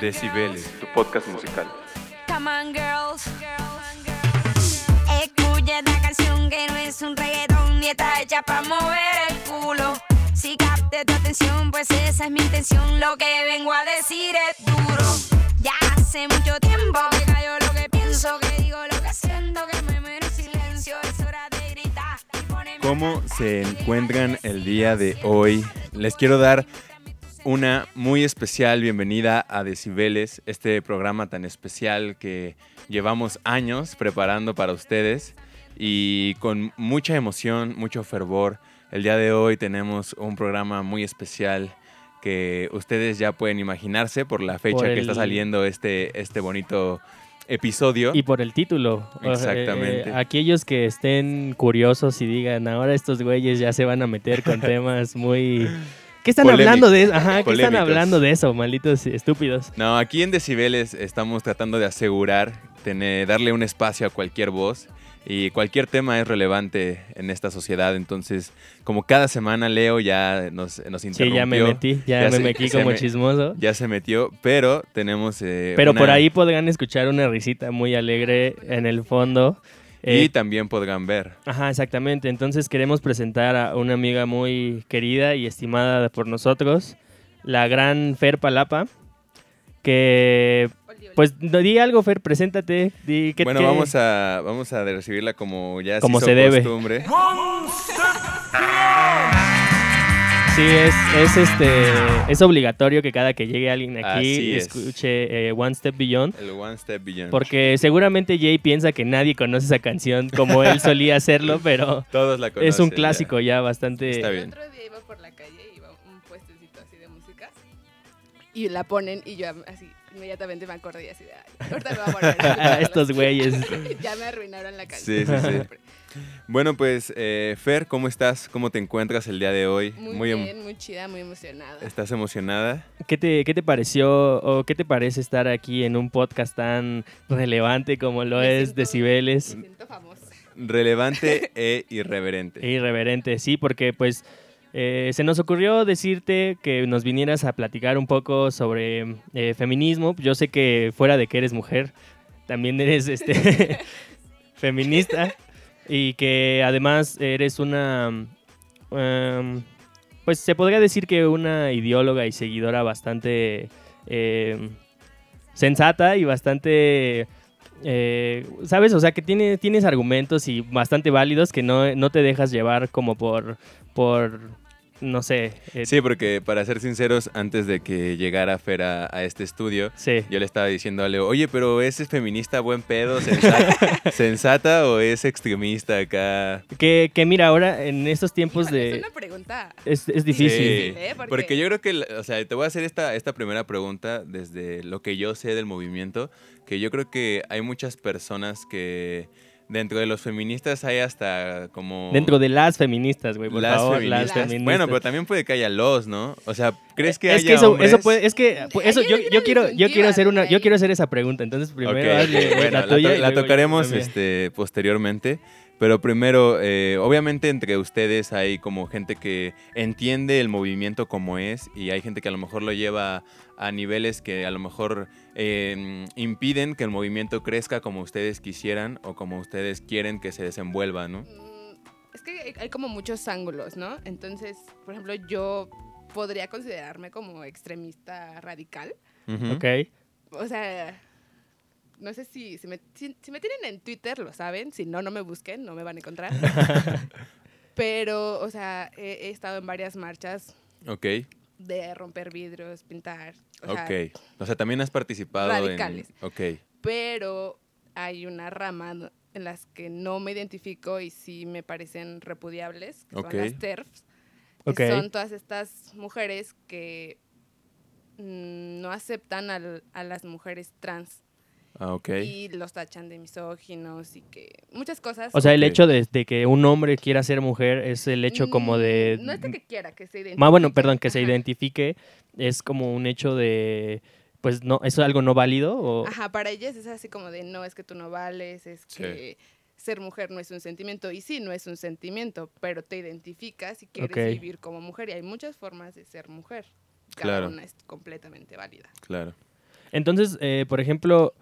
Decibeles, tu podcast musical. Come on, girls. Escucha esta canción que no es un reggaetón ni está hecha para mover el culo. Si capte tu atención, pues esa es mi intención. Lo que vengo a decir es duro. Ya hace mucho tiempo que cayó lo que pienso, que digo lo que siento, que me muero en silencio. Es hora de gritar. ¿Cómo se encuentran el día de hoy? Les quiero dar una muy especial bienvenida a Decibeles, este programa tan especial que llevamos años preparando para ustedes y con mucha emoción, mucho fervor. El día de hoy tenemos un programa muy especial que ustedes ya pueden imaginarse por la fecha Por que está saliendo este, este bonito episodio. Y por el título. Exactamente. eh, aquellos que estén curiosos y digan, ahora estos güeyes ya se van a meter con temas muy... ¿Qué están Polémicos. hablando de eso? Ajá, ¿qué están hablando de eso, malditos estúpidos? No, aquí en Decibeles estamos tratando de asegurar, tener, darle un espacio a cualquier voz y cualquier tema es relevante en esta sociedad. Entonces, como cada semana Leo ya nos, nos Sí, interrumpió. ya me metí, ya, Ya me metí como me- chismoso. Ya se metió, pero tenemos... eh, Pero una- por ahí podrán escuchar una risita muy alegre en el fondo. Y Eh, también podrán ver. Ajá, exactamente. Entonces queremos presentar a una amiga muy querida y estimada por nosotros, la gran Fer Palapa, que... Pues di algo, Fer, preséntate. Di, ¿qué- bueno, qué- vamos a, vamos a recibirla como ya Como hizo se debe. costumbre. Sí, es, es, este, es obligatorio que cada que llegue alguien aquí Así es. escuche eh, One Step Beyond. El One Step Beyond. Porque seguramente Jay piensa que nadie conoce esa canción como él solía hacerlo, pero Todos la conocen. es un clásico ya bastante... Está El bien. otro día iba por la calle, iba un puestecito así de música y la ponen y yo así inmediatamente me acordé así de, ahorita me va a poner. a estos güeyes. ya me arruinaron la Sí, canción. sí, sí. Bueno, pues, eh, Fer, ¿cómo estás? ¿Cómo te encuentras el día de hoy? Muy, em- bien, muy chida, muy emocionada. ¿Estás emocionada? ¿Qué te, ¿Qué te pareció o qué te parece estar aquí en un podcast tan relevante como lo Me es siento- Decibeles? Me siento famosa. Relevante e irreverente. Irreverente, sí, porque pues eh, se nos ocurrió decirte que nos vinieras a platicar un poco sobre eh, feminismo. Yo sé que fuera de que eres mujer, también eres este feminista y que además eres una, em, pues se podría decir que una ideóloga y seguidora bastante em, sensata y bastante... eh, ¿Sabes? O sea, que tiene, tienes argumentos y bastante válidos que no, no te dejas llevar como por, por no sé. eh, Sí, porque para ser sinceros, antes de que llegara Fer a, a este estudio, sí. yo le estaba diciendo a Leo, oye, pero ¿es feminista buen pedo, sensata, sensata o es extremista acá? Que, que mira, ahora en estos tiempos Híjole, de... Es una pregunta. Es, es difícil. Sí, ¿eh? porque... Porque- yo creo que, la- o sea, te voy a hacer esta, esta primera pregunta desde lo que yo sé del movimiento, que yo creo que hay muchas personas que dentro de los feministas hay hasta como... Dentro de las feministas, güey, por las favor, feministas. las feministas. Bueno, pero también puede que haya los, ¿no? O sea, ¿crees que es haya que eso, hombres? eso puede, es que pues, eso yo, yo quiero, yo quiero hacer una, yo quiero hacer esa pregunta. Entonces primero hazle bueno, la la, to- tocaremos este, posteriormente. Pero primero, eh, obviamente entre ustedes hay como gente que entiende el movimiento como es y hay gente que a lo mejor lo lleva a niveles que a lo mejor eh, impiden que el movimiento crezca como ustedes quisieran o como ustedes quieren que se desenvuelva, ¿no? Mm, Es que hay- como muchos ángulos, ¿no? Entonces, por ejemplo, yo podría considerarme como extremista radical. Ujú. Ok. O sea, no sé si, si, me, si- si me tienen en Twitter, lo saben. Si no, no me busquen, no me van a encontrar. Pero, o sea, he, he estado en varias marchas Ok, de romper vidrios, pintar. O sea, ok. O sea, también has participado radicales. en... Ok, Pero hay una rama en las que no me identifico y sí me parecen repudiables, que son las TERFs. que son todas estas mujeres que mm, no aceptan al- a las mujeres trans ah, ok. y los tachan de misóginos y que muchas cosas. O sea, el hecho de, de que un hombre quiera ser mujer es el hecho como de... Mm, No es de que quiera que se identifique. Más bueno, perdón, que se identifique es como un hecho de... Pues no, ¿eso es algo no válido? O... Ajá, para ellas es así como de no, es que tú no vales, es Sí. que ser mujer no es un sentimiento. Y sí, no es un sentimiento, pero te identificas y quieres vivir como mujer. Y hay muchas formas de ser mujer. Cada Claro. una es completamente válida. Claro. Entonces, eh, por ejemplo,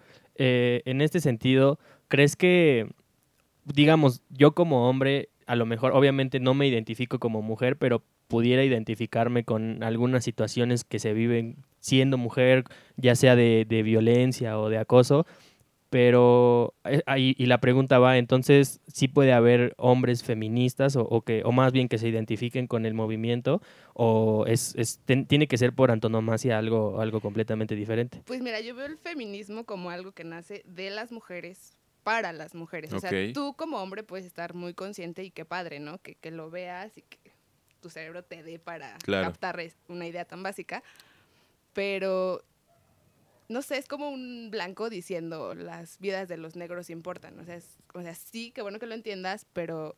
eh, en este sentido, ¿crees que, digamos, yo como hombre, a lo mejor, obviamente no me identifico como mujer, pero pudiera identificarme con algunas situaciones que se viven siendo mujer, ya sea de, de violencia o de acoso? Pero eh, ahí y la pregunta va, entonces, ¿sí puede haber hombres feministas o, o que, o más bien que se identifiquen con el movimiento? ¿O es, es- ten- tiene que ser por antonomasia algo, algo completamente diferente? Pues mira, yo veo el feminismo como algo que nace de las mujeres para las mujeres. O sea, tú como hombre puedes estar muy consciente y qué padre, ¿no? Que, que lo veas y que tu cerebro te dé para Claro. captar es- una idea tan básica. Pero, no sé, es como un blanco diciendo las vidas de los negros importan. O sea, es- o sea sí, qué bueno que lo entiendas, pero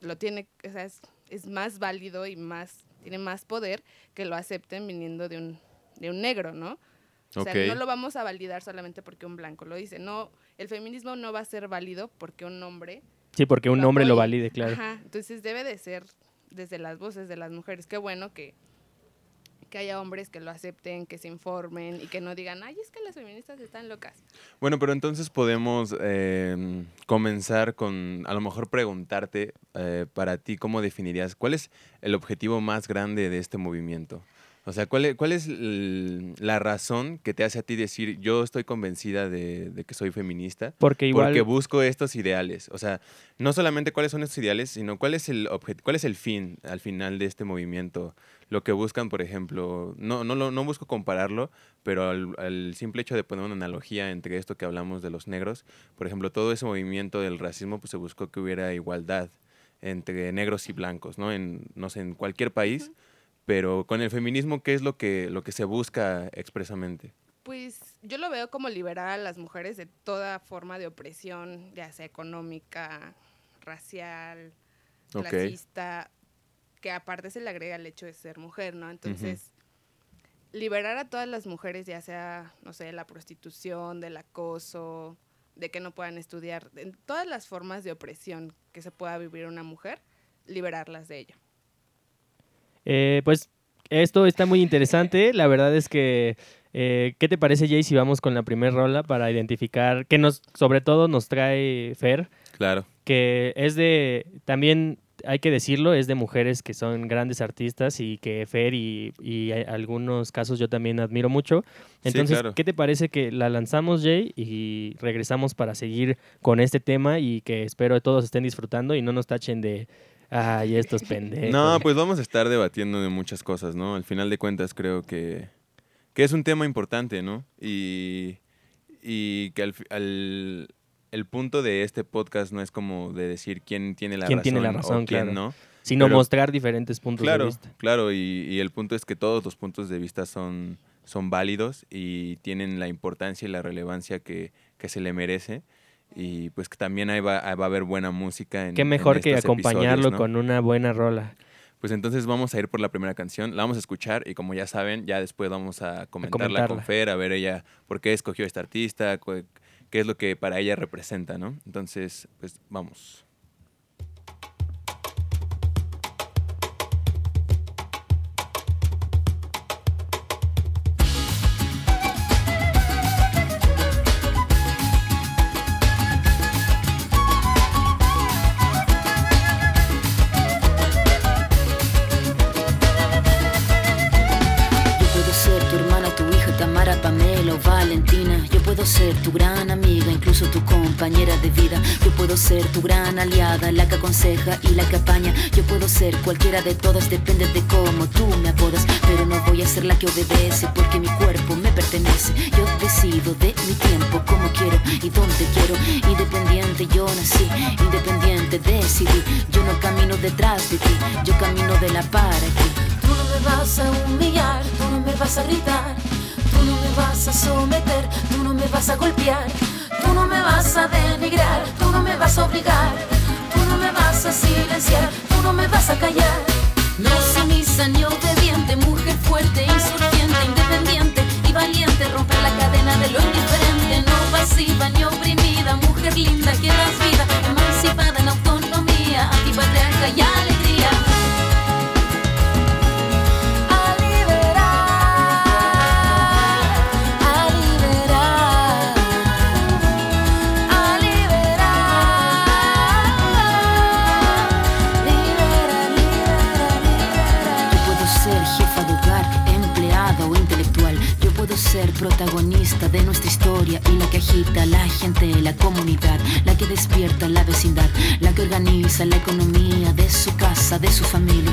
lo tiene, o sea, es, es más válido y más, tiene más poder que lo acepten viniendo de un, de un negro, ¿no? O sea, no lo vamos a validar solamente porque un blanco lo dice. No, el feminismo no va a ser válido porque un hombre. Sí, porque un hombre lo valide, claro. Ajá. Entonces debe de ser desde las voces de las mujeres. Qué bueno que, que haya hombres que lo acepten, que se informen y que no digan, ay, es que las feministas están locas. Bueno, pero entonces podemos eh, comenzar con, a lo mejor preguntarte eh, para ti, ¿cómo definirías cuál es el objetivo más grande de este movimiento? O sea, ¿cuál es, cuál es la razón que te hace a ti decir, yo estoy convencida de, de que soy feminista? Porque igual... Porque busco estos ideales. O sea, no solamente cuáles son estos ideales, sino cuál es el objet- cuál es el fin al final de este movimiento. Lo que buscan, por ejemplo, no, no, lo- no busco compararlo, pero al, al simple hecho de poner una analogía entre esto que hablamos de los negros, por ejemplo, todo ese movimiento del racismo, pues se buscó que hubiera igualdad entre negros y blancos, ¿no? En, no sé, en cualquier país. Pero con el feminismo, ¿qué es lo que, lo que se busca expresamente? Pues yo lo veo como liberar a las mujeres de toda forma de opresión, ya sea económica, racial, Ok. clasista, que aparte se le agrega el hecho de ser mujer, ¿no? Entonces, liberar a todas las mujeres, ya sea, no sé, la prostitución, del acoso, de que no puedan estudiar, en todas las formas de opresión que se pueda vivir una mujer, liberarlas de ello. Eh, pues esto está muy interesante. La verdad es que, eh, ¿qué te parece, Jay, si vamos con la primera rola para identificar, que nos, sobre todo nos trae Fer, Claro. que es de, también hay que decirlo, es de mujeres que son grandes artistas y que Fer y, y algunos casos yo también admiro mucho. Sí, Entonces, claro. ¿qué te parece que la lanzamos, Jay, y regresamos para seguir con este tema y que espero todos estén disfrutando y no nos tachen de, ay, estos pendejos. No, pues vamos a estar debatiendo de muchas cosas, ¿no? Al final de cuentas creo que, que es un tema importante, ¿no? Y, y que al, al- el punto de este podcast no es como de decir quién tiene la ¿Quién razón tiene la o razón, quién claro. no. sino pero- mostrar diferentes puntos Claro, de vista. claro, y, y el punto es que todos los puntos de vista son, son válidos y tienen la importancia y la relevancia que, que se le merece. Y pues que también ahí va, ahí va a haber buena música. En, Qué en mejor que acompañarlo con una buena rola. Pues entonces vamos a ir por la primera canción, la vamos a escuchar y como ya saben, ya después vamos a comentarla, con comentarla. Fer, a ver ella por qué escogió esta artista, qué es lo que para ella representa, ¿no? Entonces, pues vamos. Puedo ser tu gran aliada, la que aconseja y la que apaña. Yo puedo ser cualquiera de todas, depende de cómo tú me apodas. Pero no voy a ser la que obedece, porque mi cuerpo me pertenece. Yo decido de mi tiempo, como quiero y donde quiero. Independiente yo nací, independiente decidí. Yo no camino detrás de ti, yo camino de la para ti. Tú no me vas a humillar, tú no me vas a gritar, tú no me vas a someter, tú no me vas a golpear, tú no me vas a denigrar, tú no me vas a obligar, tú no me vas a silenciar, tú no me vas a callar. No sumisa ni obediente, mujer fuerte, insurgente, independiente y valiente, romper la cadena de lo indiferente, no pasiva ni oprimida, mujer linda que das la gente, la comunidad, la que despierta la vecindad, la que organiza la economía de su casa, de su familia.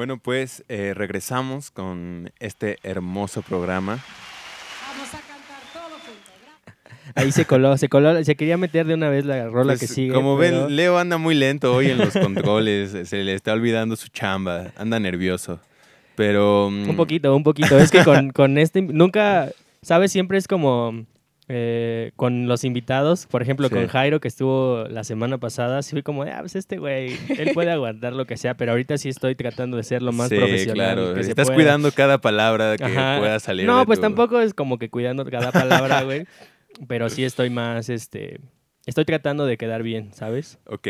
Bueno, pues eh, regresamos con este hermoso programa. Ahí se coló, se coló, se quería meter de una vez la rola Pues, que sigue. como pero- ven, Leo anda muy lento hoy en los controles, se le está olvidando su chamba, anda nervioso. Pero... mm, Un poquito, un poquito. Es que con, con este, nunca, ¿sabes? Siempre es como eh, con los invitados, por ejemplo, Sí. con Jairo que estuvo la semana pasada, sí fue como, ah, pues este güey, él puede aguantar lo que sea, pero ahorita sí estoy tratando de ser lo más sí, profesional claro. que se Estás pueda. cuidando cada palabra que Ajá. pueda salir No, de pues tu- tampoco es como que cuidando cada palabra, güey, pero sí estoy más, este, estoy tratando de quedar bien, ¿sabes? Ok,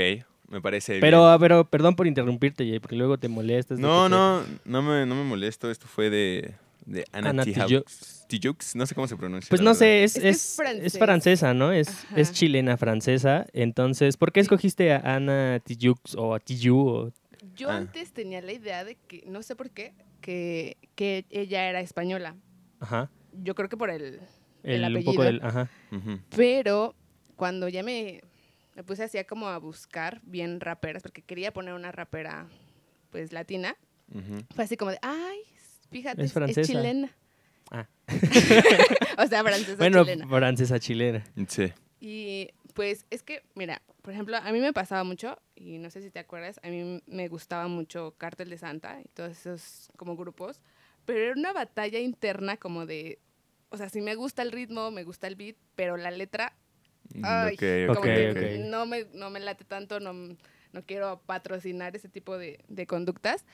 me parece bien. Pero, pero, perdón por interrumpirte, Jay, porque luego te molestas. No, te- no, no me, no me molesto. Esto fue de, de Ana, Ana Tijaux. Tijoux. No sé cómo se pronuncia. Pues no verdad. sé, es, Es es es, francés. es francesa, ¿no? Es, chilena francesa. Entonces, ¿por qué escogiste a Ana Tijoux o a Tijoux? o- Yo Ah. antes tenía la idea de que, no sé por qué, que, que ella era española. Ajá. Yo creo que por el, El El, un poco apellido. del. Ajá. Pero cuando ya me, me puse así a como a buscar bien raperas, porque quería poner una rapera pues latina, fue así como de, ay, fíjate, Es es, francesa. chilena. Ah. o sea, francesa Bueno, chilena. francesa chilena. Sí. Y pues es que, mira, por ejemplo, a mí me pasaba mucho, y no sé si te acuerdas, a mí me gustaba mucho Cártel de Santa y todos esos como grupos, pero era una batalla interna como de, o sea, sí me gusta el ritmo, me gusta el beat, pero la letra Ay, Ok, como ok, que ok. No, me, no me late tanto, no, no quiero patrocinar ese tipo de, de conductas.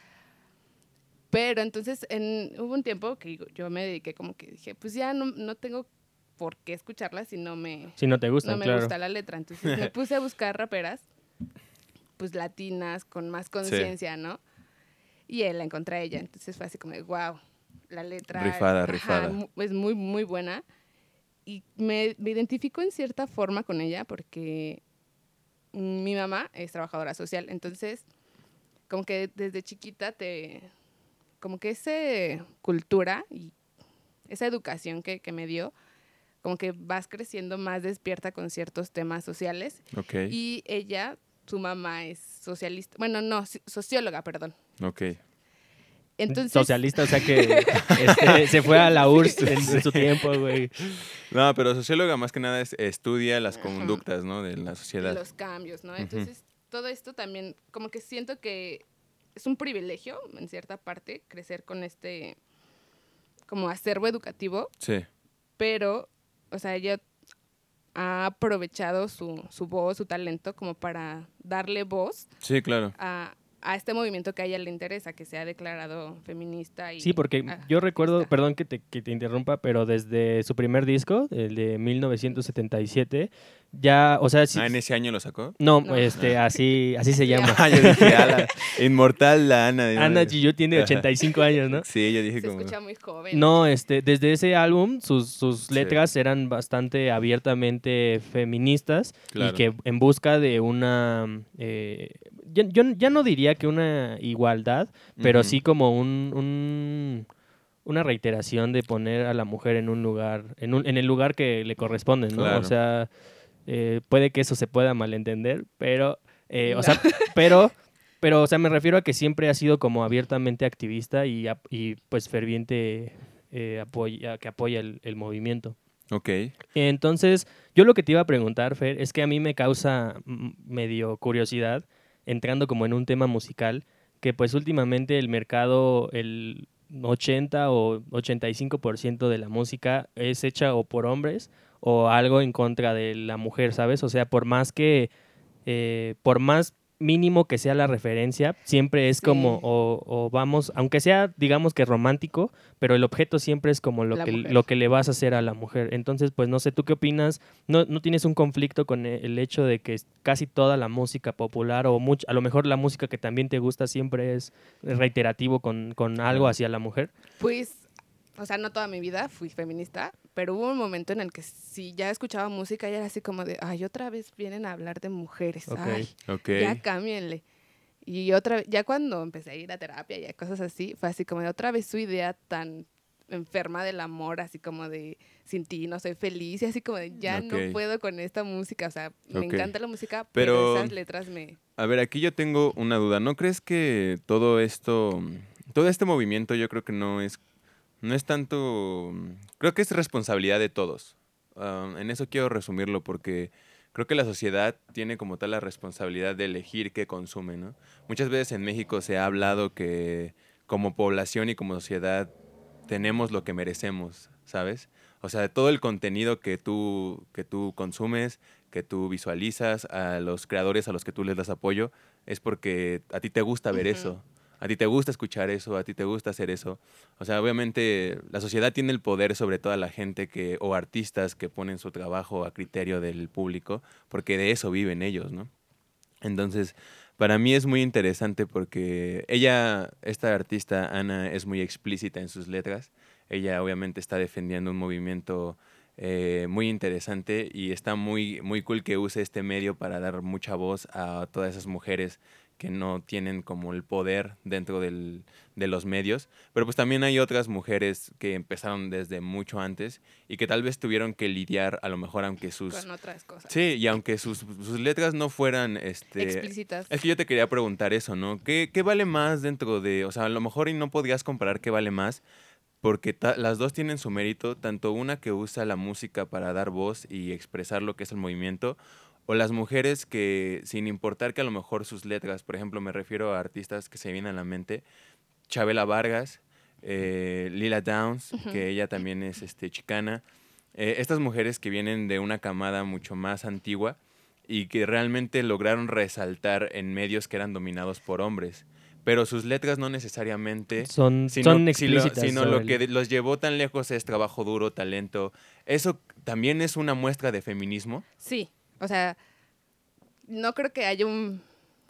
Pero entonces en, hubo un tiempo que yo me dediqué como que dije, pues ya no, no tengo por qué escucharla si no me, Si no te gustan, no me claro. gusta la letra. Entonces me puse a buscar raperas, pues latinas, con más conciencia, ¿no? Y él la encontré a ella. Entonces fue así como, wow, la letra. Rifada, ajá, rifada. Es muy, muy buena. Y me, me identifico en cierta forma con ella porque mi mamá es trabajadora social. Entonces, como que desde chiquita te. Como que esa cultura y esa educación que, que me dio, como que vas creciendo más despierta con ciertos temas sociales. Ok, Y ella, su mamá es socialista, bueno, no, socióloga, perdón. ok. Entonces, Socialista, o sea que este, se fue a la URSS en, su tiempo, güey. No, pero socióloga más que nada es- estudia las conductas, ¿no? De la de sociedad. los cambios, ¿no? Entonces, todo esto también, como que siento que es un privilegio, en cierta parte, crecer con este, como acervo educativo, Sí, pero, o sea, ella ha aprovechado su, su voz, su talento, como para darle voz sí, claro. a, a este movimiento que a ella le interesa, que se ha declarado feminista. Y, Sí, porque ah, yo recuerdo, está. perdón que te, que te interrumpa, pero desde su primer disco, el de 1977, ya, o sea, sí, Ah, ¿en ese año lo sacó? no, No. este, así, así se llama. Ah, yo dije, "Ala, inmortal la Ana. Ana vez". Gillo tiene Ajá. 85 años, ¿no? Sí, yo dije se como... escucha muy joven. No, este, desde ese álbum sus, sus Sí. letras eran bastante abiertamente feministas Claro. y que en busca de una, eh, ya- yo ya no diría que una igualdad, pero Ujú. sí como un, un, una reiteración de poner a la mujer en un lugar, en, un, en el lugar que le corresponde, ¿no? Claro. O sea, eh, puede que eso se pueda malentender, pero, eh, o sea, pero, pero, o sea, me refiero a que siempre ha sido como abiertamente activista y, y pues ferviente eh, apoya, que apoya el, el movimiento. Ok. Entonces, yo lo que te iba a preguntar, Fer, es que a mí me causa medio curiosidad, entrando como en un tema musical, que pues últimamente el mercado, el 80 o 85% de la música es hecha o por hombres o algo en contra de la mujer, ¿sabes? O sea, por más que, eh, por más mínimo que sea la referencia, siempre es Sí. como, o, o vamos, aunque sea, digamos que romántico, pero el objeto siempre es como lo La que, mujer. lo que le vas a hacer a la mujer. Entonces, pues no sé, ¿tú qué opinas? ¿No, no tienes un conflicto con e- el hecho de que casi toda la música popular o much- a lo mejor la música que también te gusta siempre es reiterativo con, con algo hacia la mujer? Pues, o sea, no toda mi vida fui feminista, pero hubo un momento en el que si ya escuchaba música y era así como de, ay, otra vez vienen a hablar de mujeres, Ok. ay, Ok. ya cámbienle. Y otra ya cuando empecé a ir a terapia y a cosas así, fue así como de otra vez su idea tan enferma del amor, así como de sin ti no soy feliz, y así como de ya Ok. no puedo con esta música, o sea, me encanta la música, Pero- pero, esas letras me... A ver, aquí yo tengo una duda. ¿No crees que todo esto, todo este movimiento yo creo que no es, no es tanto, creo que es responsabilidad de todos. Ah, en eso quiero resumirlo porque creo que la sociedad tiene como tal la responsabilidad de elegir qué consume, ¿no? Muchas veces en México se ha hablado que como población y como sociedad tenemos lo que merecemos, ¿sabes? O sea, todo el contenido que tú, que tú consumes, que tú visualizas, a los creadores a los que tú les das apoyo, es porque a ti te gusta ver eso. A ti te gusta escuchar eso, a ti te gusta hacer eso. O sea, obviamente la sociedad tiene el poder sobre toda la gente que, o artistas que ponen su trabajo a criterio del público, porque de eso viven ellos, ¿no? Entonces, para mí es muy interesante porque ella, esta artista, Ana, es muy explícita en sus letras. Ella obviamente está defendiendo un movimiento eh, muy interesante y está muy, muy cool que use este medio para dar mucha voz a todas esas mujeres que no tienen como el poder dentro del- de los medios. Pero pues también hay otras mujeres que empezaron desde mucho antes y que tal vez tuvieron que lidiar, a lo mejor aunque sus... con otras cosas Sí, y aunque sus, sus letras no fueran... Este, explícitas. es que yo te quería preguntar eso, ¿no? ¿Qué, qué vale más dentro de, o sea, a lo mejor y no podrías comparar qué vale más, porque ta- las dos tienen su mérito, tanto una que usa la música para dar voz y expresar lo que es el movimiento, o las mujeres que, sin importar que a lo mejor sus letras, por ejemplo, me refiero a artistas que se vienen a la mente, Chabela Vargas, eh, Lila Downs, que ella también es este, chicana, eh, estas mujeres que vienen de una camada mucho más antigua y que realmente lograron resaltar en medios que eran dominados por hombres. Pero sus letras no necesariamente Son, sino, son sino- explícitas. sino lo que los llevó tan lejos es trabajo duro, talento. Eso también es una muestra de feminismo. Sí, o sea, no creo que haya un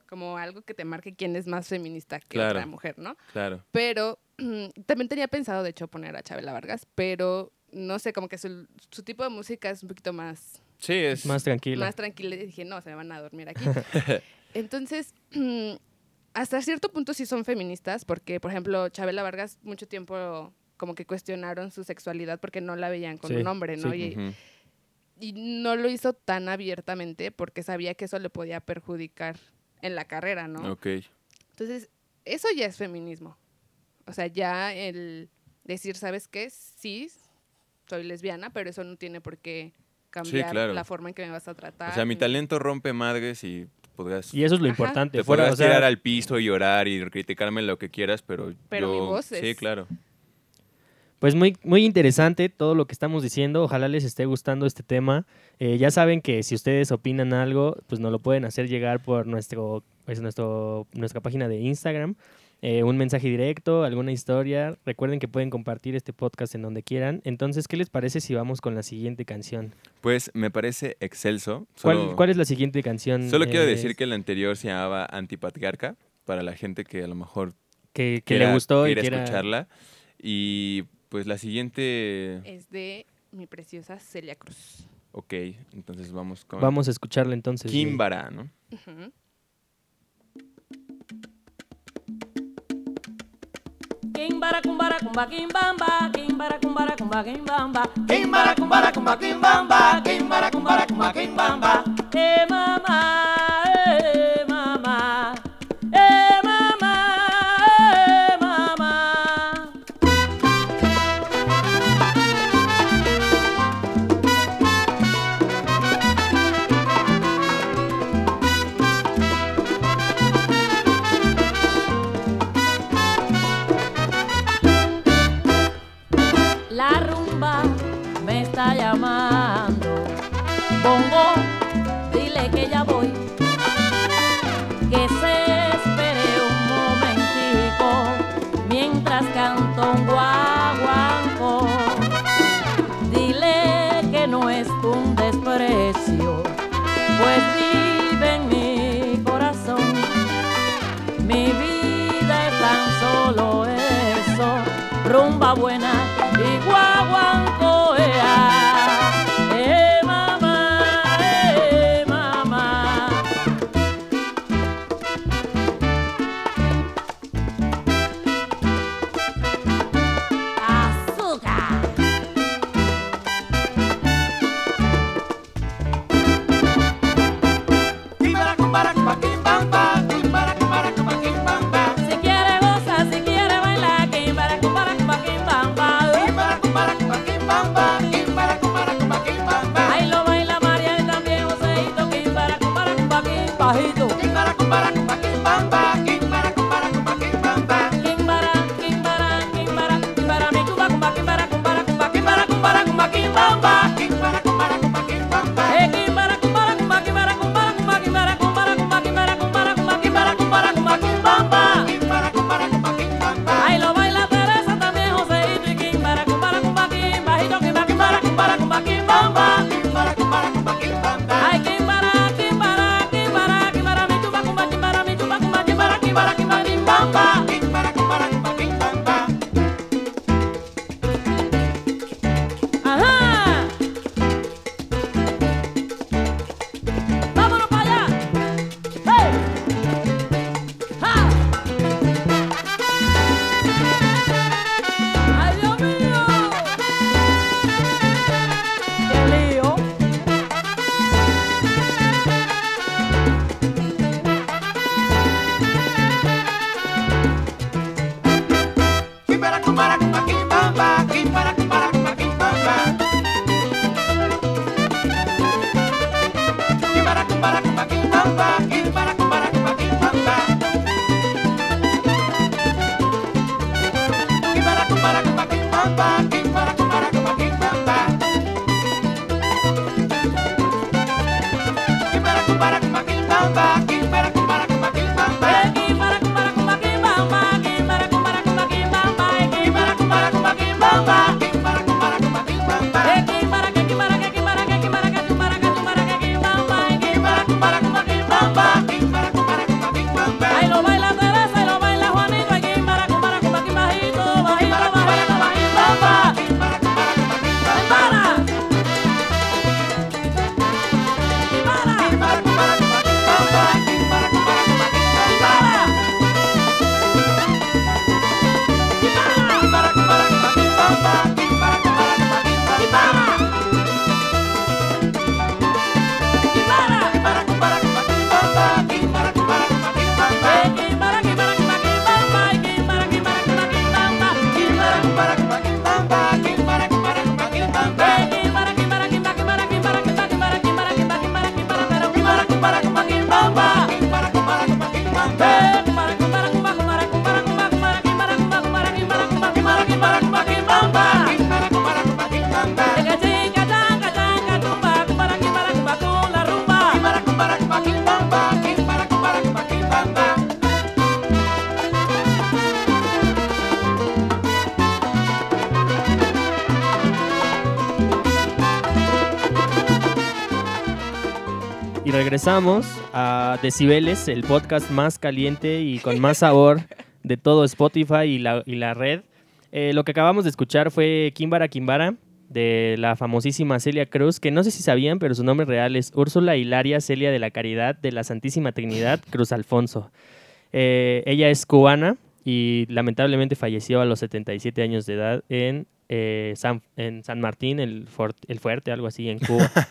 como algo que te marque quién es más feminista que Claro. otra mujer, ¿no? Claro. Pero también tenía pensado, de hecho, poner a Chabela Vargas, pero no sé, como que su, su tipo de música es un poquito más, Sí, es Más tranquila. más tranquila. Y dije, no, se me van a dormir aquí. Entonces, hasta cierto punto sí son feministas, porque, por ejemplo, Chabela Vargas mucho tiempo como que cuestionaron su sexualidad porque no la veían con Sí, un hombre, ¿no? sí. Y-. y no lo hizo tan abiertamente porque sabía que eso le podía perjudicar en la carrera, ¿no? Ok. Entonces, eso ya es feminismo. O sea, ya el decir, ¿sabes qué? Sí, soy lesbiana, pero eso no tiene por qué cambiar claro. la forma en que me vas a tratar. O sea, mi talento rompe madres y podrás, Y eso es lo Ajá. importante. te fuera, podrás o sea, tirar al piso y llorar y criticarme lo que quieras, pero, Pero mi yo... voz Sí, es- claro. Pues muy, muy interesante todo lo que estamos diciendo. Ojalá les esté gustando este tema. Eh, ya saben que si ustedes opinan algo, pues nos lo pueden hacer llegar por nuestro, pues nuestro, nuestra página de Instagram. Eh, un mensaje directo, alguna historia. Recuerden que pueden compartir este podcast en donde quieran. Entonces, ¿qué les parece si vamos con la siguiente canción? Pues me parece excelso. ¿Cuál, Solo- cuál es la siguiente canción? Solo quiero eh, decir que el anterior se llamaba Antipatriarca, para la gente que a lo mejor que, que quiera- le gustó y quiera escucharla. Y pues la siguiente... Es de mi preciosa Celia Cruz. Ok, entonces vamos con... Vamos a escucharla entonces. Kimbara, ¿no? Uh -huh. Kimbara kumbara kumba kimbamba Kimbara kumbara kumba kimbamba Kimbara kumbara kumba kimbamba Kimbara kumbara kumba kimbamba Eh mama, eh mama, eh back. regresamos a Decibeles, el podcast más caliente y con más sabor de todo Spotify y la, y la red. Eh, lo que acabamos de escuchar fue Kimbara Kimbara de la famosísima Celia Cruz, que no sé si sabían, pero su nombre real es Úrsula Hilaria Celia de la Caridad de la Santísima Trinidad Cruz Alfonso. Eh, ella es cubana y lamentablemente falleció a los 77 años de edad en eh, San, en San Martín, el, fort- el fuerte, algo así, en Cuba.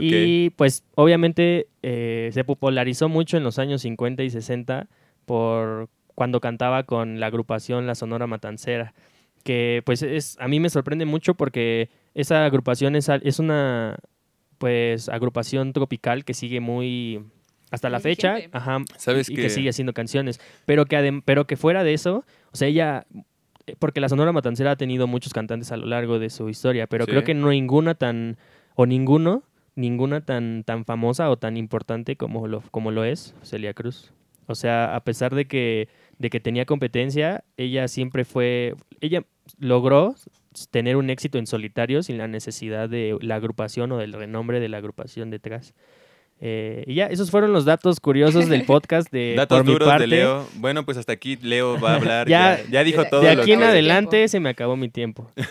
Y pues obviamente eh, se popularizó mucho en los años 50 y 60 por cuando cantaba con la agrupación La Sonora Matancera, que pues es a mí me sorprende mucho porque esa agrupación es, es una pues agrupación tropical que sigue muy hasta la fecha, ajá, ¿Sabes y que- que sigue haciendo canciones, pero que adem- pero que fuera de eso, o sea, ella porque la Sonora Matancera ha tenido muchos cantantes a lo largo de su historia, pero Sí. creo que no ninguna tan o ninguno ninguna tan tan famosa o tan importante como lo como lo es Celia Cruz. O sea, a pesar de que de que tenía competencia, ella siempre fue ella logró tener un éxito en solitario sin la necesidad de la agrupación o del renombre de la agrupación detrás. Eh, y ya, esos fueron los datos curiosos del podcast de Datos por mi duros parte. de Leo. Bueno, pues hasta aquí Leo va a hablar. Ya- ya, ya dijo todo. De aquí en que- adelante se me acabó mi tiempo.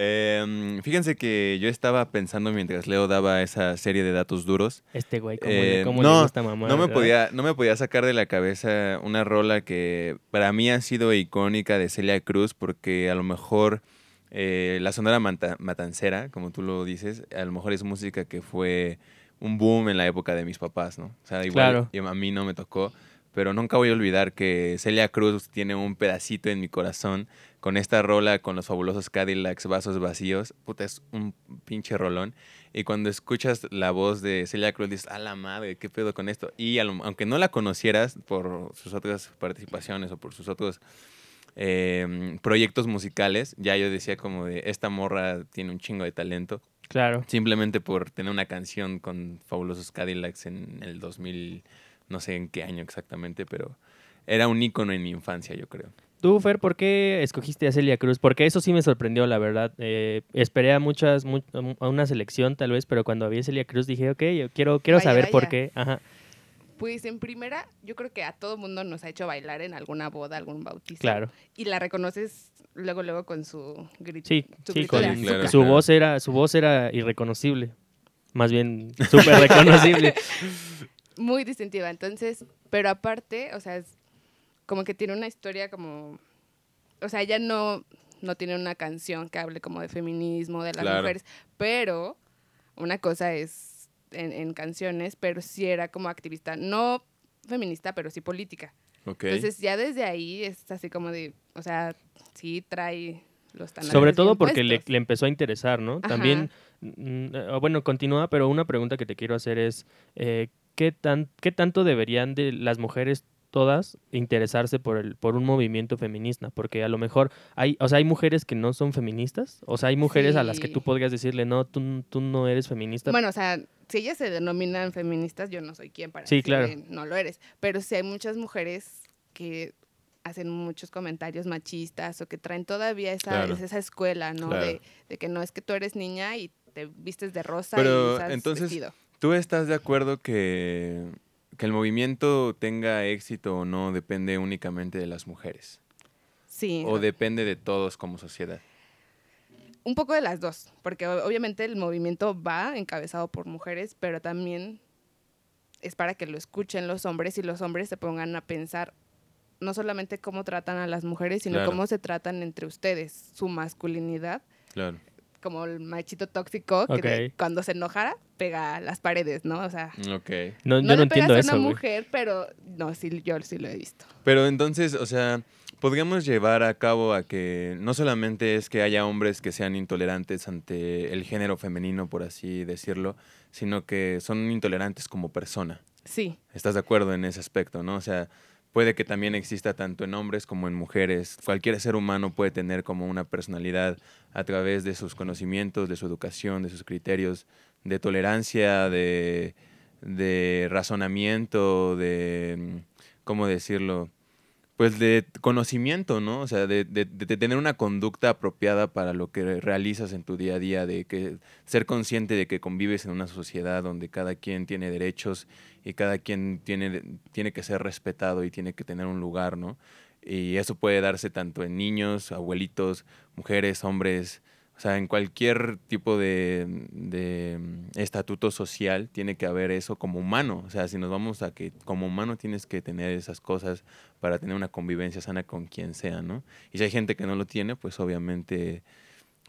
Em, fíjense que yo estaba pensando mientras Leo daba esa serie de datos duros. Este güey, ¿cómo, Eh, le, cómo no, le gusta mamá? No me, podía, no me podía sacar de la cabeza una rola que para mí ha sido icónica de Celia Cruz porque a lo mejor eh, la sonora matancera, como tú lo dices, a lo mejor es música que fue un boom en la época de mis papás, ¿no? O sea, igual Claro. a mí no me tocó, pero nunca voy a olvidar que Celia Cruz tiene un pedacito en mi corazón con esta rola, con los fabulosos Cadillacs, vasos vacíos. Puta, es un pinche rolón. Y cuando escuchas la voz de Celia Cruz, dices, a la madre, ¿qué pedo con esto? Y lo- aunque no la conocieras por sus otras participaciones o por sus otros eh, proyectos musicales, ya yo decía como de, esta morra tiene un chingo de talento. Claro. Simplemente por tener una canción con fabulosos Cadillacs en el 2000, no sé en qué año exactamente, pero era un ícono en mi infancia, yo creo. Tú, Fer, ¿por qué escogiste a Celia Cruz? Porque eso sí me sorprendió, la verdad. Eh, esperé a muchas, mu- a una selección tal vez, pero cuando vi a Celia Cruz dije, ok, yo quiero, quiero Vaya, saber por qué. Ajá. Pues en primera, yo creo que a todo mundo nos ha hecho bailar en alguna boda, algún bautizo. Claro. Y la reconoces luego, luego con su grito. Sí, su sí, grito con claro. su voz era, su voz era irreconocible. Más bien, súper reconocible. Muy distintiva. Entonces, pero aparte, o sea, es como que tiene una historia como. O sea, ella no, no tiene una canción que hable como de feminismo, de las Claro. mujeres, pero una cosa es en, en canciones, pero sí era como activista, no feminista, pero sí política. Entonces ya desde ahí es así como de, o sea, sí trae los Sobre todo bien porque le, le empezó a interesar, ¿no? Ajá. También, mm, eh, bueno, continúa, pero una pregunta que te quiero hacer es, eh, ¿qué, tan, ¿qué tanto deberían de las mujeres todas interesarse por, el, por un movimiento feminista? Porque a lo mejor hay, o sea, hay mujeres que no son feministas, o sea, hay mujeres a las que tú podrías decirle, no, tú, tú no eres feminista. Bueno, o sea, si ellas se denominan feministas, yo no soy quien para Sí, claro. no lo eres. Pero sí hay muchas mujeres que hacen muchos comentarios machistas o que traen todavía esa, Claro. esa escuela, ¿no? Claro. De, de que no es que tú eres niña y te vistes de rosa Pero, y usas entonces, vestido. ¿Tú estás de acuerdo que, que el movimiento tenga éxito o no depende únicamente de las mujeres? Sí. ¿O depende de todos como sociedad? Un poco de las dos, porque obviamente el movimiento va encabezado por mujeres, pero también es para que lo escuchen los hombres y los hombres se pongan a pensar no solamente cómo tratan a las mujeres, sino Claro. cómo se tratan entre ustedes, su masculinidad, Claro. Como el machito tóxico que de- cuando se enojara pega las paredes, ¿no? O sea, no, no, yo no le entiendo pegas a una mujer, pero no, sí, yo sí lo he visto. Pero entonces, o sea, podríamos llevar a cabo a que no solamente es que haya hombres que sean intolerantes ante el género femenino, por así decirlo, sino que son intolerantes como persona. Sí, ¿Estás de acuerdo en ese aspecto, no? O sea, puede que también exista tanto en hombres como en mujeres. Cualquier ser humano puede tener como una personalidad a través de sus conocimientos, de su educación, de sus criterios, de tolerancia, de, razonamiento, de, mm, ¿cómo decirlo? Pues de conocimiento, ¿no? O sea, de, de- de tener una conducta apropiada para lo que realizas en tu día a día, de que ser consciente de que convives en una sociedad donde cada quien tiene derechos y cada quien tiene, tiene que ser respetado y tiene que tener un lugar, ¿no? Y eso puede darse tanto en niños, abuelitos, mujeres, hombres. O sea, en cualquier tipo de, de, mm, estatuto social tiene que haber eso como humano. O sea, si nos vamos a que como humano tienes que tener esas cosas para tener una convivencia sana con quien sea, ¿no? Y si hay gente que no lo tiene, pues obviamente,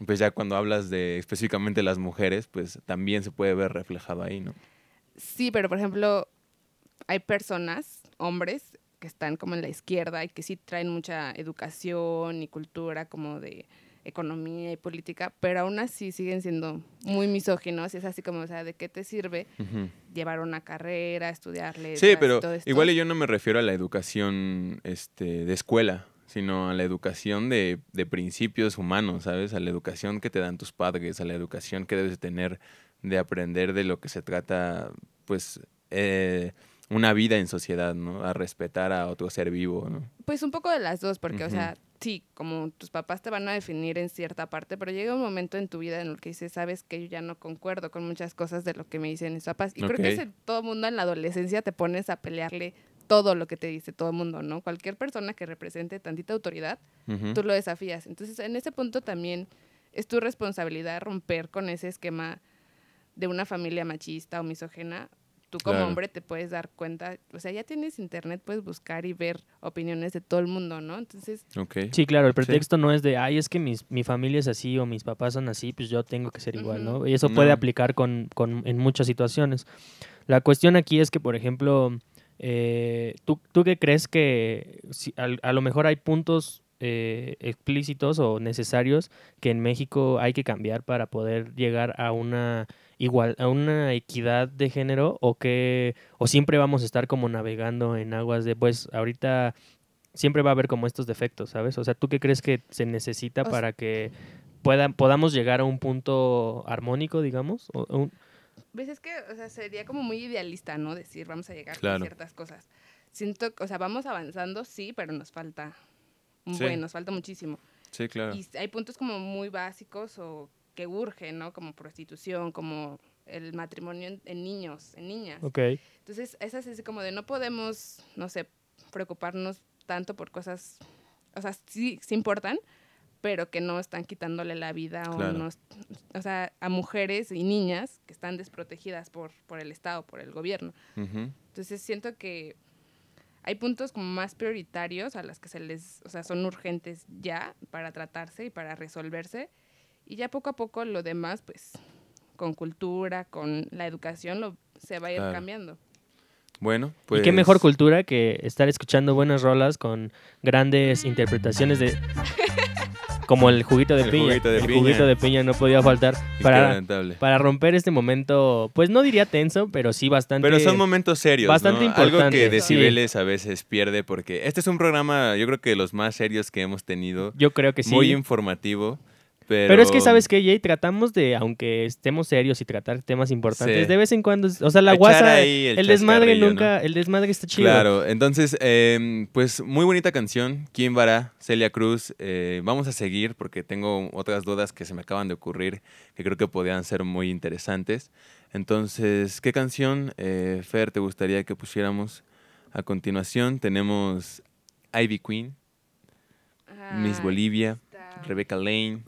pues ya cuando hablas de específicamente las mujeres, pues también se puede ver reflejado ahí, ¿no? Sí, pero por ejemplo, hay personas, hombres, que están como en la izquierda y que sí traen mucha educación y cultura como de economía y política, pero aún así siguen siendo muy misóginos y es así como, o sea, ¿de qué te sirve llevar una carrera, estudiar letras Sí, pero todo esto? igual yo no me refiero a la educación este, de escuela, sino a la educación de, de principios humanos, ¿sabes? A la educación que te dan tus padres, a la educación que debes de tener de aprender de lo que se trata, pues, eh, una vida en sociedad, ¿no? A respetar a otro ser vivo, ¿no? Pues un poco de las dos, porque, o sea, sí, como tus papás te van a definir en cierta parte, pero llega un momento en tu vida en el que dices, sabes que yo ya no concuerdo con muchas cosas de lo que me dicen mis papás. Y creo que ese, todo mundo en la adolescencia te pones a pelearle todo lo que te dice todo el mundo, ¿no? Cualquier persona que represente tantita autoridad, tú lo desafías. Entonces, en ese punto también es tu responsabilidad romper con ese esquema de una familia machista o misógena. Tú como Claro. hombre te puedes dar cuenta, o sea, ya tienes internet, puedes buscar y ver opiniones de todo el mundo, ¿no? Entonces. Sí, claro, el pretexto no es de, ay, es que mis, mi familia es así o mis papás son así, pues yo tengo que ser igual, ¿no? Y eso puede aplicar con, con- en muchas situaciones. La cuestión aquí es que, por ejemplo, eh, ¿tú, ¿tú qué crees que si- al- a, lo mejor hay puntos eh, explícitos o necesarios que en México hay que cambiar para poder llegar a una igual a una equidad de género o que o siempre vamos a estar como navegando en aguas de pues ahorita siempre va a haber como estos defectos, ¿sabes? O sea, ¿tú qué crees que se necesita O s- para que puedan, podamos llegar a un punto armónico, digamos? O- un- ves, es que, o sea, sería como muy idealista, ¿no? Decir, vamos a llegar Claro. con ciertas cosas. Siento, que, o sea, vamos avanzando, sí, pero nos falta Sí. nos falta muchísimo. Sí, claro. Y hay puntos como muy básicos o que urgen, ¿no? Como prostitución, como el matrimonio en, en niños, en niñas. ok. Entonces, es así como de no podemos, no sé, preocuparnos tanto por cosas, o sea, sí, sí importan, pero que no están quitándole la vida o, Claro. no o sea, a mujeres y niñas que están desprotegidas por, por el Estado, por el gobierno. Entonces, siento que hay puntos como más prioritarios a las que se les, o sea, son urgentes ya para tratarse y para resolverse. Y ya poco a poco lo demás, pues, con cultura, con la educación, lo, se va a ir Claro. cambiando. Bueno, pues... Y qué mejor cultura que estar escuchando buenas rolas con grandes interpretaciones de... Como el juguito de El piña. juguito de el piña. juguito de piña no podía faltar para, para romper este momento, pues no diría tenso, pero sí bastante... Pero son momentos serios, bastante ¿no? Algo que importantes, Decibeles a veces pierde porque este es un programa, yo creo que de los más serios que hemos tenido. Yo creo que sí. Muy informativo, pero... Pero es que, ¿sabes qué, Jay? Tratamos de, aunque estemos serios y tratar temas importantes, Sí. de vez en cuando, o sea, la guasa, el, el desmadre nunca, el desmadre está chido. Claro, entonces, eh, pues muy bonita canción. ¿Quién vará? Celia Cruz. Eh, vamos a seguir porque tengo otras dudas que se me acaban de ocurrir que creo que podrían ser muy interesantes. Entonces, ¿qué canción, eh, Fer, te gustaría que pusiéramos a continuación? Tenemos Ivy Queen, Miss Ah, Bolivia, está Rebecca Lane.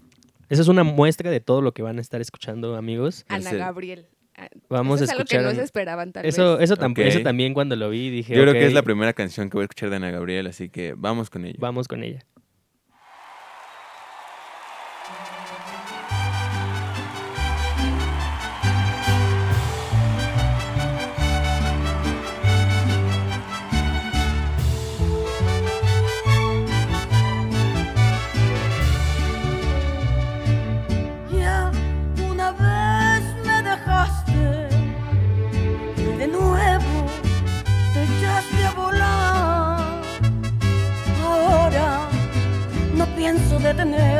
Esa es una muestra de todo lo que van a estar escuchando, amigos. Ana Gabriel. Ah, Vamos eso a es algo escuchar. que no se esperaban, tal eso, vez. eso, tam- eso también cuando lo vi dije. Yo creo que es "Ok, la primera canción que voy a escuchar de Ana Gabriel, así que vamos con ella. Vamos con ella. Pienso detenerte,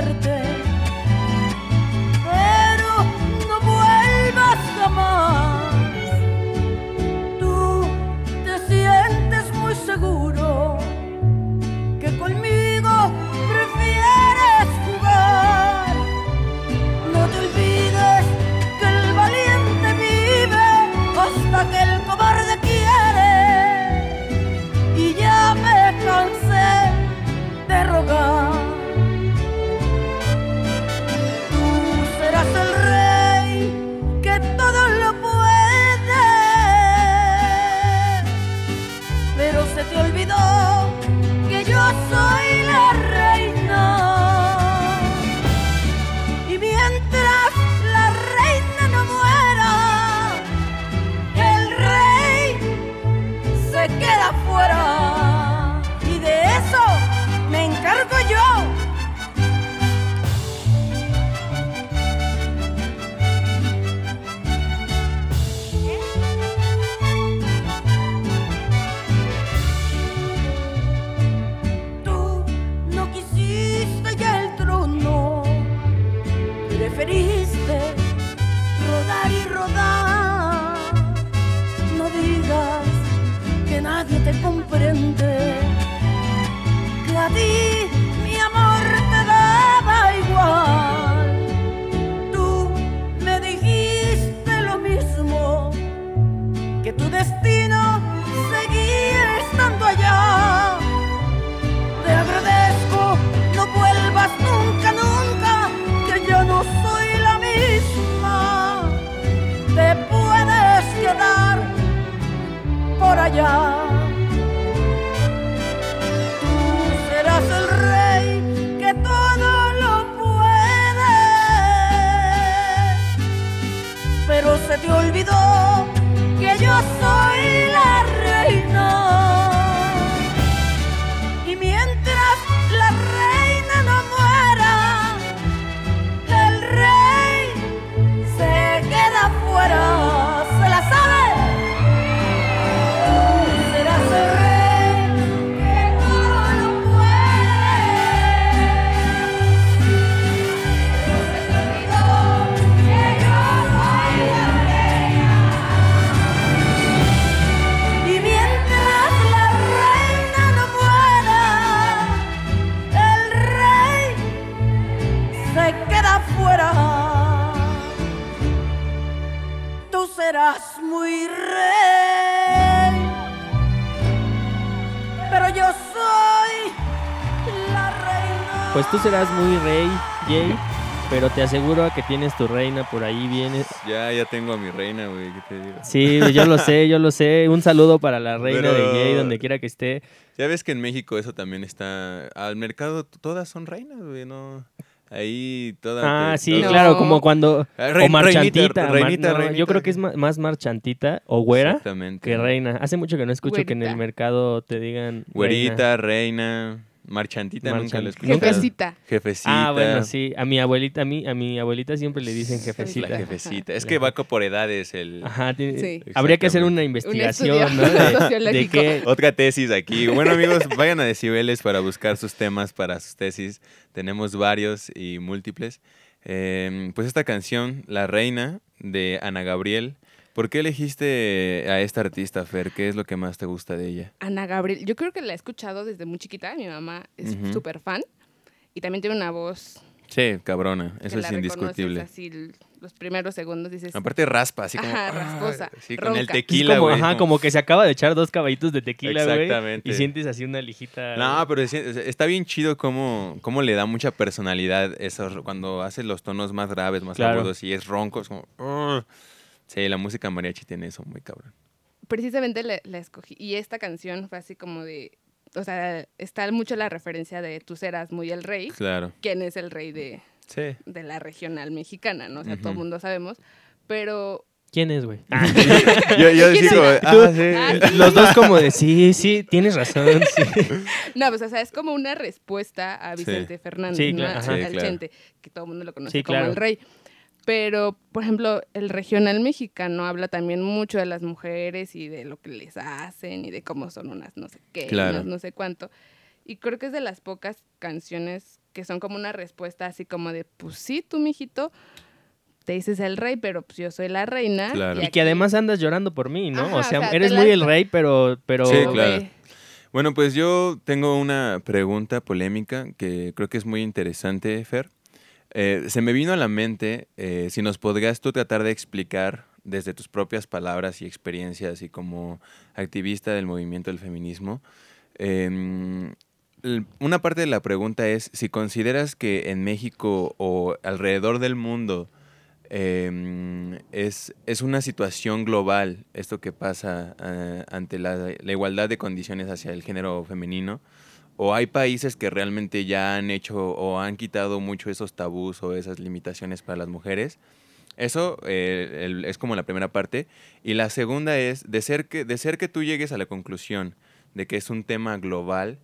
tu destino seguía estando allá. Te agradezco, no vuelvas nunca, nunca, que ya no soy la misma. Te puedes quedar por allá. Pues tú serás muy rey, Jay, pero te aseguro que tienes tu reina por ahí, vienes. Ya, ya tengo a mi reina, güey, ¿qué te digo? Sí, yo lo sé, yo lo sé. Un saludo para la reina de Jay, donde quiera que esté. Ya ves que en México eso también está... Al mercado todas son reinas, güey, ¿no? Ahí todas... Ah, te- sí, No. claro, como cuando... Ah, o marchantita. reinita, mar- reinita, no, reinita. Yo creo que es más marchantita o güera Exactamente. que reina. Hace mucho que no escucho que en el mercado te digan reina. Güerita, reina, marchantita, nunca lo. Jefecita. Jefecita. Ah, bueno, sí. A mi abuelita, a mí, a mi abuelita siempre le dicen La jefecita. jefecita. Es que va por edades el... Ajá, tiene- Sí. habría que hacer una investigación, ¿no? De, qué, Otra tesis aquí. Bueno, amigos, vayan a Decibeles para buscar sus temas para sus tesis. Tenemos varios y múltiples. Eh, pues esta canción, La Reina, de Ana Gabriel. ¿Por qué elegiste a esta artista, Fer? ¿Qué es lo que más te gusta de ella? Ana Gabriel, yo creo que la he escuchado desde muy chiquita. Mi mamá es Ujú. súper fan. Y también tiene una voz Sí, cabrona. que Eso la es indiscutible. así los primeros segundos dices... Aparte raspa, así como... Ajá, ah, rasposa, Sí, con el tequila, como, güey. ajá, como- como que se acaba de echar dos caballitos de tequila, güey. Exactamente. Y sientes así una lijita. No, pero es- es- está bien chido cómo, cómo le da mucha personalidad eso, cuando hace los tonos más graves, más Claro. agudos y es ronco. Es como... "Ugh". Sí, la música mariachi tiene eso muy cabrón. precisamente la, la escogí. Y esta canción fue así como de. O sea, está mucho la referencia de tú serás muy el rey. Claro. ¿Quién es el rey de, Sí. de la regional mexicana? ¿no? O sea, todo el mundo sabemos. Pero. ¿Quién es, güey? Yo, yo ¿Quién digo, era? ah, sí. Ah, Los dos como de, sí, sí, tienes razón, sí. No, pues, o sea, es como una respuesta a Sí. Vicente Fernández, Sí, ¿no? claro, Al- ajá. Sí, al claro. Chente, que todo el mundo lo conoce Sí, como claro. el rey. Pero, por ejemplo, el regional mexicano habla también mucho de las mujeres y de lo que les hacen y de cómo son unas no sé qué, Claro. unas no sé cuánto. Y creo que es de las pocas canciones que son como una respuesta así como de, pues sí, tú, mijito, te dices el rey, pero pues yo soy la reina. Claro. Y aquí- que además andas llorando por mí, ¿no? Ajá, o o sea, eres la- muy el rey, pero... pero Sí, claro. Bueno, pues yo tengo una pregunta polémica que creo que es muy interesante, Fer. Eh, se me vino a la mente eh, si nos podrías tú tratar de explicar desde tus propias palabras y experiencias y como activista del movimiento del feminismo. em, una parte de la pregunta es si consideras que en México o alrededor del mundo em, es, es una situación global esto que pasa eh, ante la, la igualdad de condiciones hacia el género femenino. ¿O hay países que realmente ya han hecho o han quitado mucho esos tabús o esas limitaciones para las mujeres? Eso eh, es como la primera parte. Y la segunda es, de ser, que, de que tú llegues a la conclusión de que es un tema global,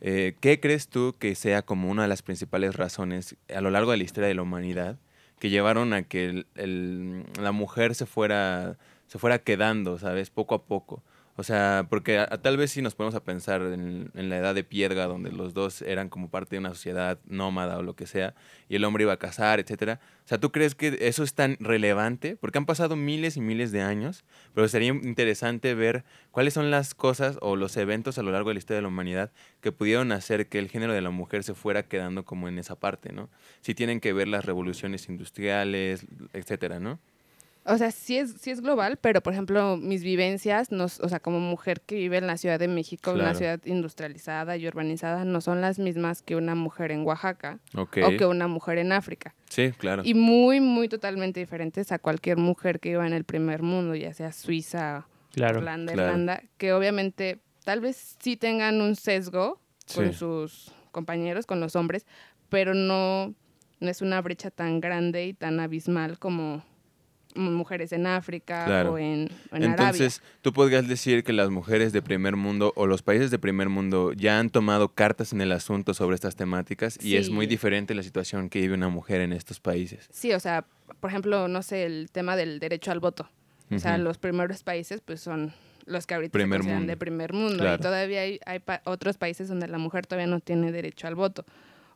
eh, ¿qué crees tú que sea como una de las principales razones a lo largo de la historia de la humanidad que llevaron a que la mujer se fuera, se fuera quedando, ¿sabes? Poco a poco. O sea, porque tal vez si nos ponemos a pensar en, en la edad de piedra, donde los dos eran como parte de una sociedad nómada o lo que sea, y el hombre iba a casar, etcétera. O sea, ¿tú crees que eso es tan relevante? Porque han pasado miles y miles de años, pero sería interesante ver cuáles son las cosas o los eventos a lo largo de la historia de la humanidad que pudieron hacer que el género de la mujer se fuera quedando como en esa parte, ¿no? Si tienen que ver las revoluciones industriales, etcétera, ¿no? O sea, sí es, sí es global, pero por ejemplo, mis vivencias, nos, o sea, como mujer que vive en la Ciudad de México, una ciudad industrializada y urbanizada, no son las mismas que una mujer en Oaxaca o que una mujer en África. Sí, claro. Y muy, muy totalmente diferentes a cualquier mujer que viva en el primer mundo, ya sea Suiza Claro. Holanda, claro. Irlanda, que obviamente tal vez sí tengan un sesgo con Sí. sus compañeros, con los hombres, pero no, no es una brecha tan grande y tan abismal como mujeres en África Claro. o en, o en Arabia. Entonces, tú podrías decir que las mujeres de primer mundo o los países de primer mundo ya han tomado cartas en el asunto sobre estas temáticas y es muy diferente la situación que vive una mujer en estos países. Sí, o sea, por ejemplo, no sé, el tema del derecho al voto. O sea, los primeros países pues son los que ahorita Primer se consideran mundo. de primer mundo. Claro. Y todavía hay, hay pa- otros países donde la mujer todavía no tiene derecho al voto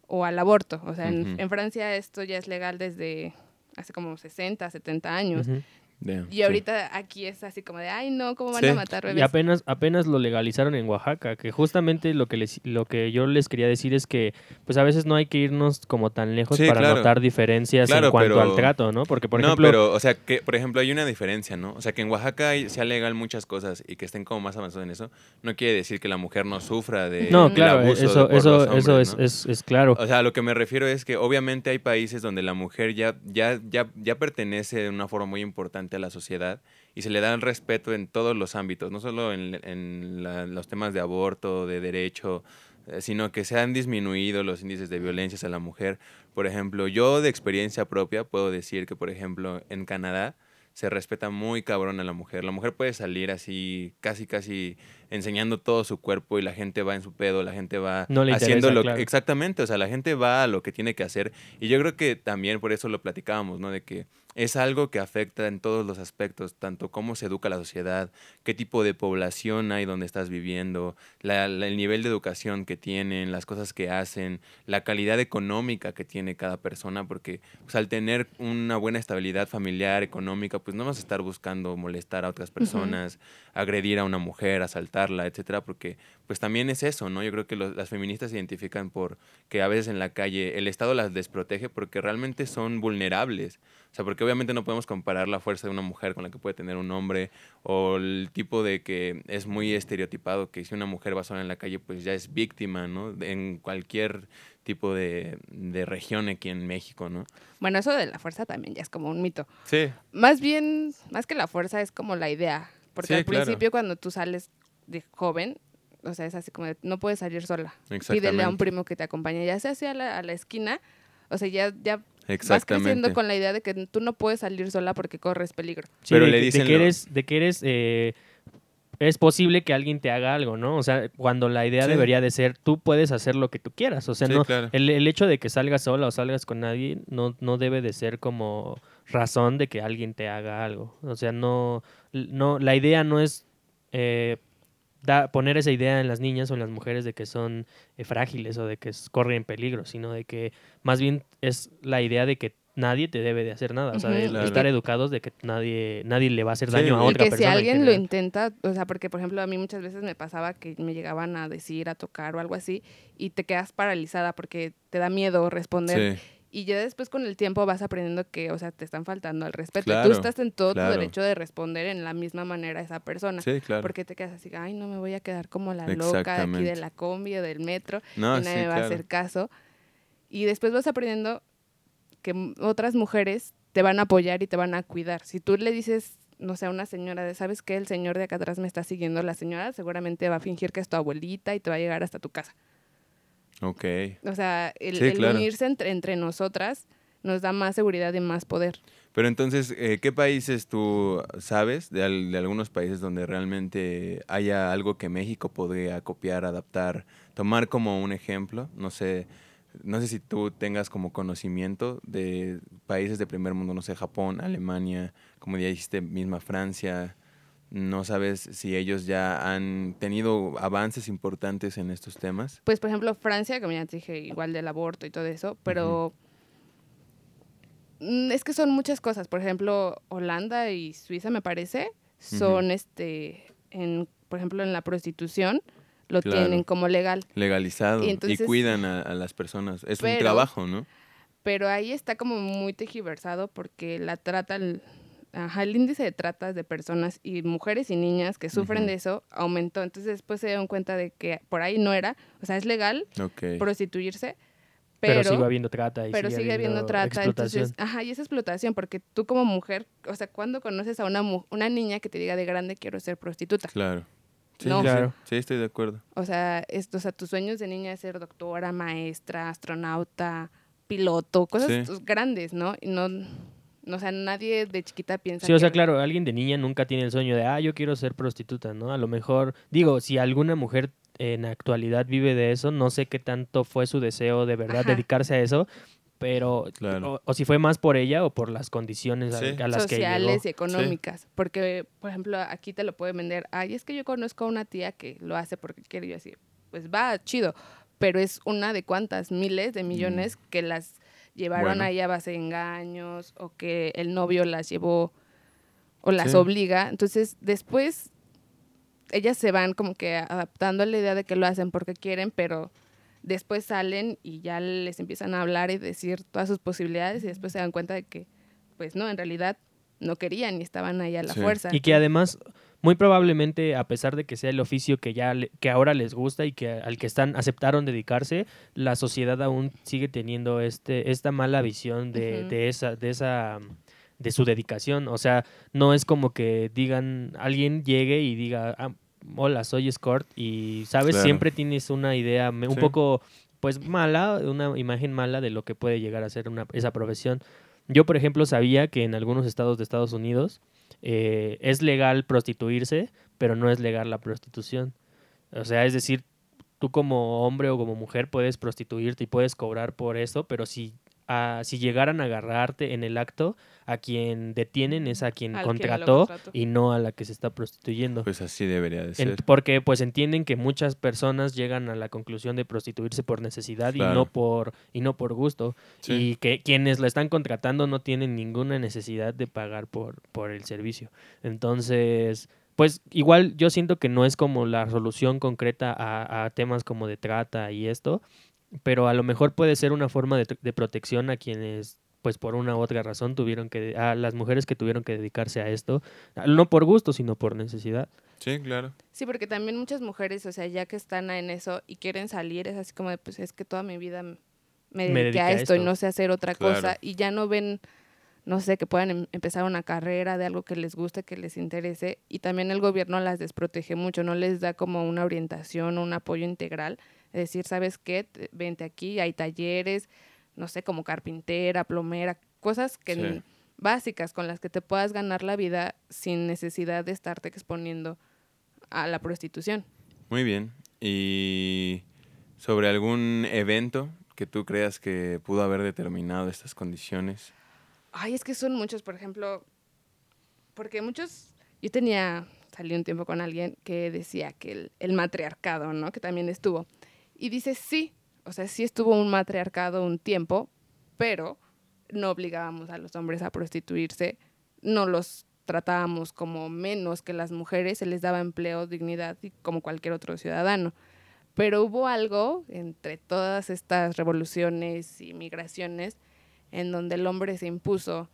o al aborto. O sea, en Francia esto ya es legal desde hace como 60, 70 años. Ujú. Y sí. ahorita aquí es así como de, ay, no, ¿cómo van Sí. a matar Y bebés? apenas, apenas lo legalizaron en Oaxaca, que justamente lo que, les, lo que yo les quería decir es que pues a veces no hay que irnos como tan lejos Sí, para claro. notar diferencias Claro, en cuanto pero- al trato, ¿no? Porque, por no, ejemplo, pero, o sea, que, por ejemplo, hay una diferencia, ¿no? O sea, que en Oaxaca hay- sea legal muchas cosas y que estén como más avanzados en eso, no quiere decir que la mujer no sufra de no, claro, abuso de- eso, por eso, los eso hombres, es, ¿no? es, es claro. O sea, lo que me refiero es que obviamente hay países donde la mujer ya, ya, ya, ya pertenece de una forma muy importante a la sociedad y se le da el respeto en todos los ámbitos, no solo en, en la- los temas de aborto, de derecho, eh, sino que se han disminuido los índices de violencia hacia la mujer. Por ejemplo, yo de experiencia propia puedo decir que, por ejemplo, en Canadá se respeta muy cabrón a la mujer. La mujer puede salir así, casi, casi enseñando todo su cuerpo y la gente va en su pedo, la gente va No le haciendo interesa, lo claro. Exactamente, o sea, la gente va a lo que tiene que hacer. Y yo creo que también por eso lo platicábamos, ¿no? De que es algo que afecta en todos los aspectos, tanto cómo se educa la sociedad, qué tipo de población hay donde estás viviendo, la- la- el nivel de educación que tienen, las cosas que hacen, la calidad económica que tiene cada persona, porque pues, al tener una buena estabilidad familiar, económica, pues no vas a estar buscando molestar a otras personas, agredir a una mujer, asaltarla, etcétera, porque pues también es eso, ¿no? Yo creo que los- las feministas se identifican por que a veces en la calle el Estado las desprotege porque realmente son vulnerables. O sea, porque obviamente no podemos comparar la fuerza de una mujer con la que puede tener un hombre o el tipo de que es muy estereotipado que si una mujer va sola en la calle pues ya es víctima, ¿no? En cualquier tipo de, de región aquí en México, ¿no? Bueno, eso de la fuerza también ya es como un mito. Sí. Más bien, más que la fuerza, es como la idea. Porque Sí, al claro. principio, cuando tú sales de joven, o sea, es así como de, no puedes salir sola. Pídele a un primo que te acompañe, ya sea hacia la, a la esquina, o sea, ya, ya vas creciendo con la idea de que tú no puedes salir sola porque corres peligro. Sí, pero de, le que- de dicen que lo- eres, de que eres, eh, es posible que alguien te haga algo, ¿no? O sea, cuando la idea Sí. debería de ser, tú puedes hacer lo que tú quieras. O sea, Sí, no, claro. el, el hecho de que salgas sola o salgas con nadie no, no debe de ser como razón de que alguien te haga algo. O sea, no, no la idea no es eh, da- poner esa idea en las niñas o en las mujeres de que son eh, frágiles o de que corren peligro, sino de que más bien es la idea de que nadie te debe de hacer nada, o sea, de. Claro. estar educados de que nadie nadie le va a hacer Sí, daño a y Y otra que persona. si en alguien lo intenta, o sea, porque por ejemplo a mí muchas veces me pasaba que me llegaban a decir, a tocar o algo así, y te quedas paralizada porque te da miedo responder. Sí. Y ya después con el tiempo vas aprendiendo que, o sea, te están faltando al respeto. Claro, Tú estás en todo claro. tu derecho de responder en la misma manera a esa persona. Sí, claro. Porque te quedas así, ay, no me voy a quedar como la loca de aquí de la combi o del metro No, y nadie sí, me va a hacer caso. Y después vas aprendiendo que otras mujeres te van a apoyar y te van a cuidar. Si tú le dices, no sé, a una señora de, ¿sabes qué? El señor de acá atrás me está siguiendo. La señora seguramente va a fingir que es tu abuelita y te va a llegar hasta tu casa. Ok. O sea, el, Sí, el claro. unirse entre, entre nosotras nos da más seguridad y más poder. Pero entonces, eh, ¿qué países tú sabes de, al- de algunos países donde realmente haya algo que México podría copiar, adaptar, tomar como un ejemplo? No sé, no sé si tú tengas como conocimiento de países de primer mundo, no sé, Japón, Alemania, como ya dijiste, misma Francia. No sabes si ellos ya han tenido avances importantes en estos temas. Pues, por ejemplo, Francia, como ya te dije, igual del aborto y todo eso, pero mm, es que son muchas cosas. Por ejemplo, Holanda y Suiza, me parece, son, este, en, por ejemplo, en la prostitución, lo Claro. tienen como legal. Legalizado Y cuidan a, a las personas. Es un trabajo, ¿no? Pero ahí está como muy tejiversado porque la trata, ajá, el índice de tratas de personas y mujeres y niñas que sufren de eso aumentó. Entonces después se dieron cuenta de que por ahí no era, o sea, es legal prostituirse, Pero, pero, sigue habiendo trata y pero sigue habiendo trata. Entonces, ajá, y es explotación, porque tú como mujer, o sea, ¿cuándo conoces a una, una niña que te diga de grande quiero ser prostituta? Claro. Sí, No. Claro. Sí, estoy de acuerdo. O sea, esto, o sea, tus sueños de niña es ser doctora, maestra, astronauta, piloto, cosas Sí. grandes, ¿no? Y no, no, o sea, nadie de chiquita piensa Sí, o sea, que- claro, alguien de niña nunca tiene el sueño de, ah, yo quiero ser prostituta, ¿no? A lo mejor, digo, si alguna mujer en la actualidad vive de eso, no sé qué tanto fue su deseo de verdad Ajá. dedicarse a eso, pero, Claro. o, o si fue más por ella o por las condiciones a- Sí. a, las que llegó. sociales y económicas. Porque, por ejemplo, aquí te lo puede vender. Ay, es que yo conozco a una tía que lo hace porque quiere. Yo así, pues va, chido. Pero es una de cuántas miles de millones que las llevaron Bueno. ahí a base de engaños o que el novio las llevó o las Sí. obliga. Entonces, después ellas se van como que adaptando a la idea de que lo hacen porque quieren, pero después salen y ya les empiezan a hablar y decir todas sus posibilidades y después se dan cuenta de que, pues no, en realidad no querían y estaban ahí a la Sí. fuerza. Y que además, muy probablemente, a pesar de que sea el oficio que ya le- que ahora les gusta y que al que están aceptaron dedicarse, la sociedad aún sigue teniendo este esta mala visión de, esa de esa de su dedicación, o sea, no es como que digan alguien llegue y diga, "Ah, hola, soy escort y sabes, Claro. siempre tienes una idea un Sí. poco pues mala, una imagen mala de lo que puede llegar a ser una, esa profesión. Yo, por ejemplo, sabía que en algunos estados de Estados Unidos eh, es legal prostituirse, pero no es legal la prostitución. O sea, es decir, tú como hombre o como mujer puedes prostituirte y puedes cobrar por eso, pero si, ah, si llegaran a agarrarte en el acto, a quien detienen es a quien contrató contrató. y no a la que se está prostituyendo. Pues así debería de En- ser. porque pues entienden que muchas personas llegan a la conclusión de prostituirse por necesidad y no por y no por gusto Sí. y que quienes la están contratando no tienen ninguna necesidad de pagar por por el servicio entonces pues igual yo siento que no es como la solución concreta a, a temas como de trata y esto pero a lo mejor puede ser una forma de, de protección a quienes pues por una u otra razón tuvieron que a las mujeres que tuvieron que dedicarse a esto no por gusto sino por necesidad Sí, claro. Sí, porque también muchas mujeres, o sea, ya que están en eso y quieren salir, es así como de, pues es que toda mi vida me Me dediqué a esto, y no sé hacer otra Claro. cosa y ya no ven, no sé, que puedan em- empezar una carrera de algo que les guste, que les interese y también el gobierno las desprotege mucho, no les da como una orientación, un apoyo integral, decir, ¿sabes qué? Te- Vente aquí, hay talleres, no sé, como carpintera, plomera, cosas que Sí. básicas con las que te puedas ganar la vida sin necesidad de estarte exponiendo a la prostitución. Muy bien. ¿Y sobre algún evento que tú creas que pudo haber determinado estas condiciones? Ay, es que son muchos, por ejemplo, porque muchos, yo tenía, salí un tiempo con alguien que decía que el, el matriarcado, ¿no? Que también estuvo. Y dice, sí, o sea, sí estuvo un matriarcado un tiempo, pero no obligábamos a los hombres a prostituirse, no los tratábamos como menos que las mujeres, se les daba empleo, dignidad y como cualquier otro ciudadano. Pero hubo algo entre todas estas revoluciones y migraciones en donde el hombre se impuso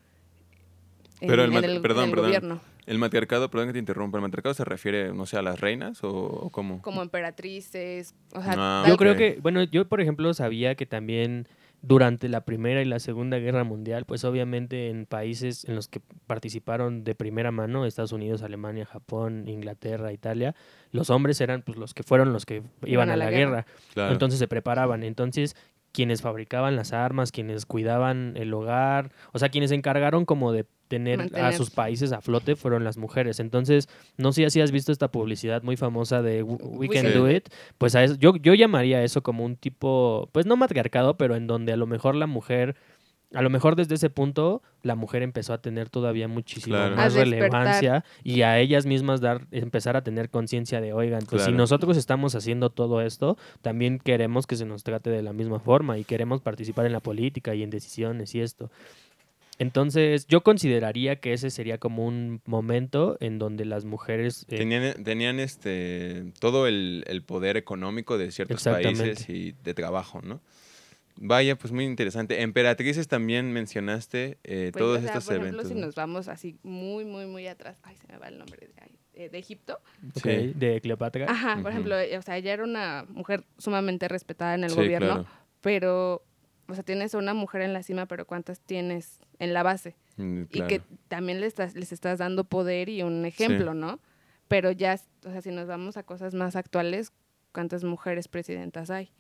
en, Pero el en el, en perdón, el perdón. gobierno, ¿El matriarcado, perdón que te interrumpa, el matriarcado se refiere, no sé, a las reinas o, o cómo? como emperatrices, o sea, Ah, Yo creo que, bueno, yo por ejemplo sabía que también durante la Primera y la Segunda Guerra Mundial, pues obviamente en países en los que participaron de primera mano, Estados Unidos, Alemania, Japón, Inglaterra, Italia, los hombres eran pues los que fueron los que iban, a, la, guerra. Claro. Entonces se preparaban. Entonces, quienes fabricaban las armas, quienes cuidaban el hogar, o sea, quienes se encargaron como de tener a sus países a flote fueron las mujeres. Entonces, no sé si has visto esta publicidad muy famosa de We, We Can Sí. Do It. Pues a eso, yo, yo llamaría eso como un tipo, pues no matriarcado, pero en donde a lo mejor la mujer, a lo mejor desde ese punto, la mujer empezó a tener todavía muchísimo Claro. más relevancia y a ellas mismas dar, empezar a tener conciencia de, oigan, pues si nosotros estamos haciendo todo esto, también queremos que se nos trate de la misma forma y queremos participar en la política y en decisiones y esto. Entonces, yo consideraría que ese sería como un momento en donde las mujeres... eh, Tenían, tenían este todo el, el poder económico de ciertos países y de trabajo, ¿no? Vaya, pues muy interesante. Emperatrices también mencionaste eh, pues, todos o sea, estos por ejemplo, eventos. si ¿no? nos vamos así muy, muy, muy atrás, ay, se me va el nombre de, eh, de Egipto. ok, Sí. de Cleopatra. Ajá, por ejemplo, eh, o sea, ella era una mujer sumamente respetada en el Sí, gobierno, claro. pero o sea, tienes a una mujer en la cima, pero ¿cuántas tienes en la base? Mm, Y que claro. también les estás, les estás dando poder y un ejemplo, ¿no? Pero ya, o sea, si nos vamos a cosas más actuales, ¿cuántas mujeres presidentas hay?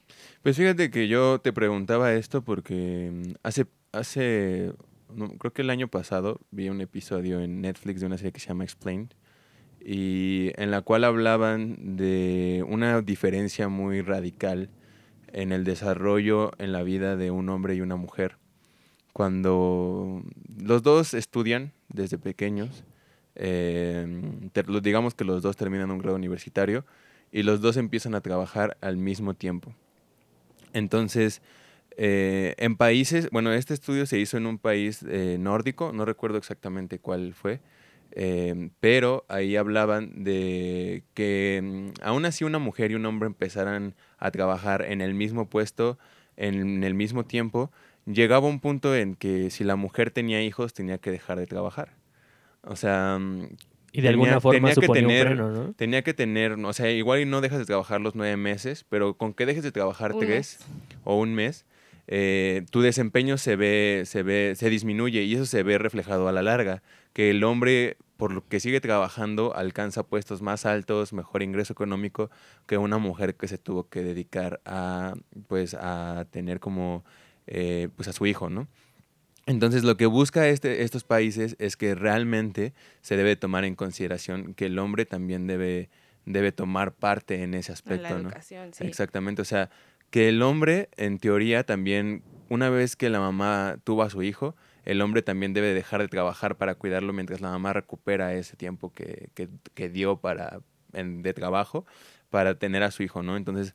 Pues fíjate que yo te preguntaba esto porque mm, hace, hace, creo que el año pasado vi un episodio en Netflix de una serie que se llama Explained y en la cual hablaban de una diferencia muy radical en el desarrollo en la vida de un hombre y una mujer. Cuando los dos estudian desde pequeños, eh, digamos que los dos terminan un grado universitario y los dos empiezan a trabajar al mismo tiempo. Entonces, eh, en países, bueno, este estudio se hizo en un país eh, nórdico, no recuerdo exactamente cuál fue, eh, pero ahí hablaban de que mm, aún así una mujer y un hombre empezaran a trabajar en el mismo puesto, en el mismo tiempo, llegaba un punto en que si la mujer tenía hijos tenía que dejar de trabajar. O sea, mm, Y de Tenía- alguna forma tenía que tener- un freno, ¿no? tenía que tener, o sea, igual y no dejas de trabajar los nueve meses, pero con que dejes de trabajar Un tres o un mes, eh, tu desempeño se ve, se ve, se disminuye y eso se ve reflejado a la larga. Que el hombre, por lo que sigue trabajando, alcanza puestos más altos, mejor ingreso económico que una mujer que se tuvo que dedicar a, pues, a tener como, eh, pues, a su hijo, ¿no? Entonces, lo que busca este, estos países es que realmente se debe tomar en consideración que el hombre también debe, debe tomar parte en ese En aspecto, la ¿no? educación, sí. Exactamente, o sea, que el hombre, en teoría, también, una vez que la mamá tuvo a su hijo, el hombre también debe dejar de trabajar para cuidarlo mientras la mamá recupera ese tiempo que, que- que dio para, en- de trabajo para tener a su hijo, ¿no? Entonces,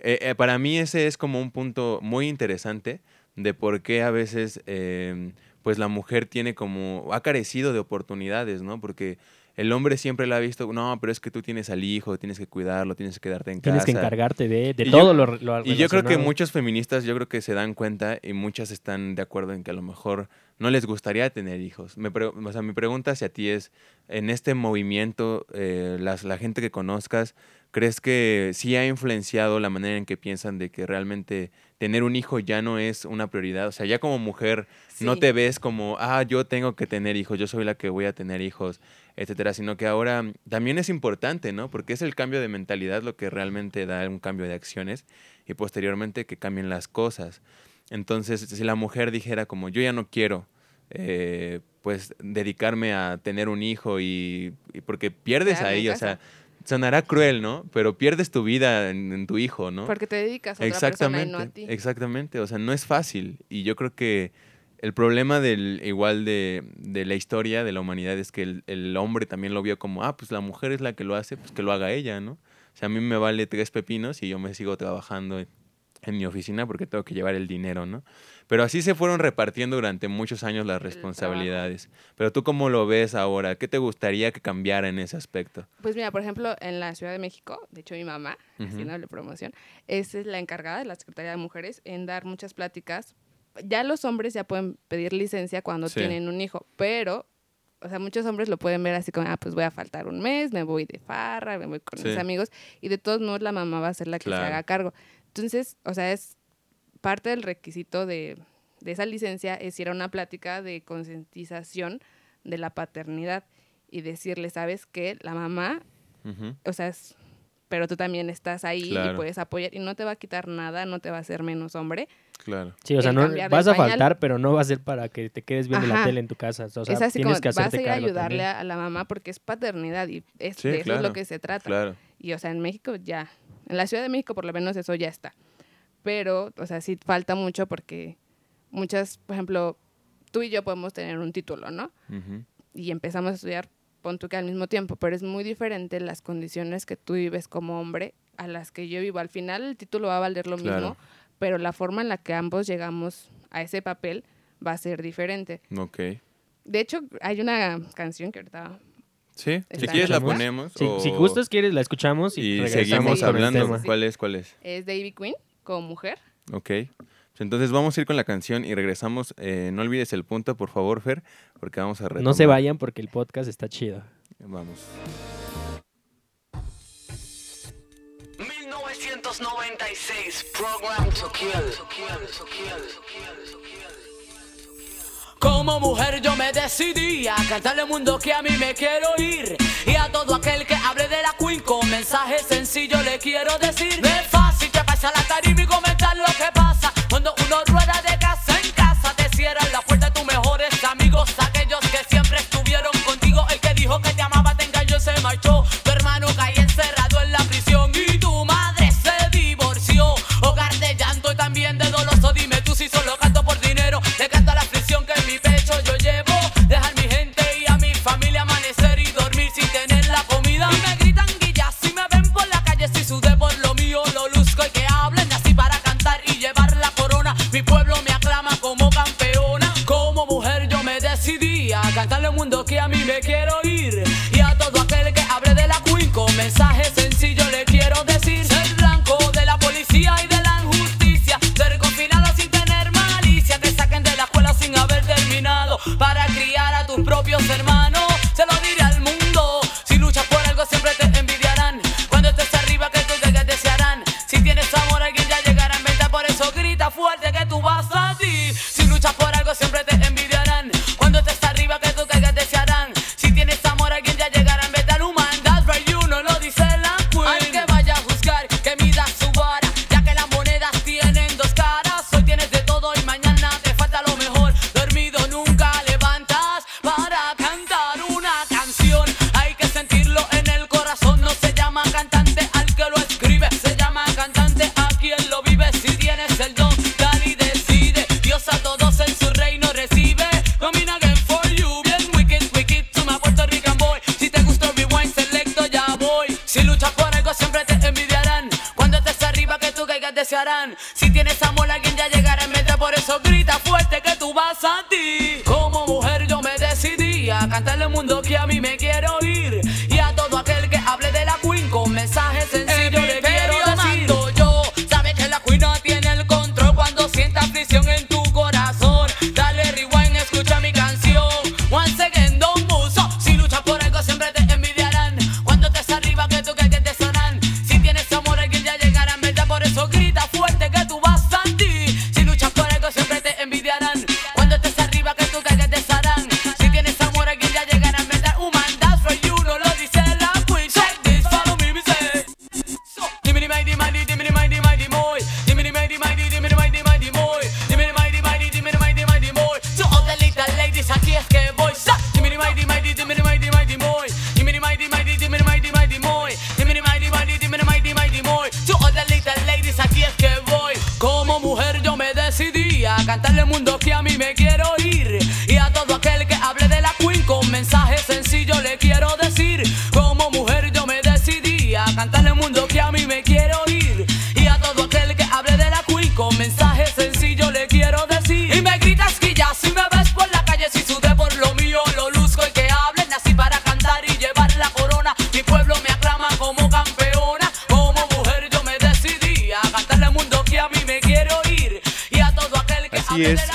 eh, eh, para mí ese es como un punto muy interesante de por qué a veces, eh, pues la mujer tiene como, ha carecido de oportunidades, ¿no? Porque el hombre siempre la ha visto, no, pero es que tú tienes al hijo, tienes que cuidarlo, tienes que quedarte en Tienes casa. que encargarte de, de todo yo- lo, lo Y yo creo que muchos feministas, yo creo que se dan cuenta y muchas están de acuerdo en que a lo mejor no les gustaría tener hijos. Me pre- o sea, mi pregunta hacia ti es, en este movimiento, eh, las, la gente que conozcas, ¿crees que sí ha influenciado la manera en que piensan de que realmente tener un hijo ya no es una prioridad? O sea, ya como mujer no te ves como, ah, yo tengo que tener hijos, yo soy la que voy a tener hijos, etcétera, sino que ahora también es importante, ¿no? Porque es el cambio de mentalidad lo que realmente da un cambio de acciones y posteriormente que cambien las cosas. Entonces, si la mujer dijera como, yo ya no quiero, eh, pues, dedicarme a tener un hijo y, y porque pierdes ahí, o sea, sonará cruel, ¿no? Pero pierdes tu vida en, en tu hijo, ¿no? Porque te dedicas a otra persona y Exactamente, no a ti. exactamente. O sea, no es fácil. Y yo creo que el problema del igual de, de la historia de la humanidad es que el, el hombre también lo vio como, ah, pues la mujer es la que lo hace, pues que lo haga ella, ¿no? O sea, a mí me vale tres pepinos y yo me sigo trabajando en, en mi oficina porque tengo que llevar el dinero, ¿no? Pero así se fueron repartiendo durante muchos años las responsabilidades. Pero tú cómo lo ves ahora? ¿Qué te gustaría que cambiara en ese aspecto? Pues mira, por ejemplo, en la Ciudad de México, de hecho mi mamá, Ujú. haciéndole promoción, es la encargada de la Secretaría de Mujeres en dar muchas pláticas. Ya los hombres ya pueden pedir licencia cuando Sí. tienen un hijo, pero, o sea, muchos hombres lo pueden ver así como, ah, pues voy a faltar un mes, me voy de farra, me voy con mis amigos, y de todos modos la mamá va a ser la que Claro. se haga cargo. Entonces, o sea, es parte del requisito de, de esa licencia es ir a una plática de concientización de la paternidad y decirle, ¿sabes qué? La mamá o sea, es- pero tú también estás ahí y puedes apoyar y no te va a quitar nada, no te va a hacer menos hombre. Claro. Sí, o sea, el no, vas a pañal. faltar, pero no va a ser para que te quedes viendo la Ajá. tele en tu casa. O sea, es así como tienes que vas a ir a cargo ayudarle también. a, la mamá porque es paternidad y es, Sí, de eso es lo que se trata. Claro. Y o sea, en México ya, en la Ciudad de México por lo menos eso ya está. Pero, o sea, sí falta mucho porque muchas, por ejemplo, tú y yo podemos tener un título, ¿no? Y empezamos a estudiar, pon tú que al mismo tiempo, pero es muy diferente las condiciones que tú vives como hombre a las que yo vivo. Al final el título va a valer lo Claro. mismo, pero la forma en la que ambos llegamos a ese papel va a ser diferente. Ok. De hecho, hay una canción que ahorita Sí, si quieres la ponemos. Si, o- si gustas, quieres, la escuchamos y, seguimos hablando. ¿Cuál es? ¿Cuál es? es Davy Queen como mujer. Ok. Pues entonces vamos a ir con la canción y regresamos. Eh, no olvides el punto, por favor, Fer, porque vamos a retomar. No se vayan porque el podcast está chido. Vamos. 1900 1996, Program to Kill. Como mujer yo me decidí a cantarle al mundo que a mí me quiero ir Y a todo aquel que hable de la Queen con mensaje sencillo le quiero decir No es fácil que pase a la tarima y comentar lo que pasa. Cuando uno rueda de casa en casa te cierran la puerta tus mejores amigos Aquellos que siempre estuvieron contigo. El que dijo que te amaba te engañó se marchó pueblo me aclama como campeona. Como mujer yo me decidí a cantarle al mundo que a mí me quiero ir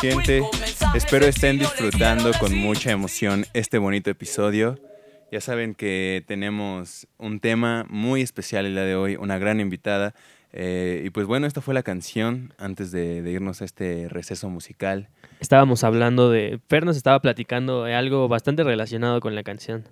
Espero estén disfrutando con mucha emoción este bonito episodio. Ya saben que tenemos un tema muy especial el día de hoy, una gran invitada. Eh, y pues bueno, esta fue la canción antes de, de irnos a este receso musical. Estábamos hablando de. Fer nos estaba platicando de algo bastante relacionado con la canción.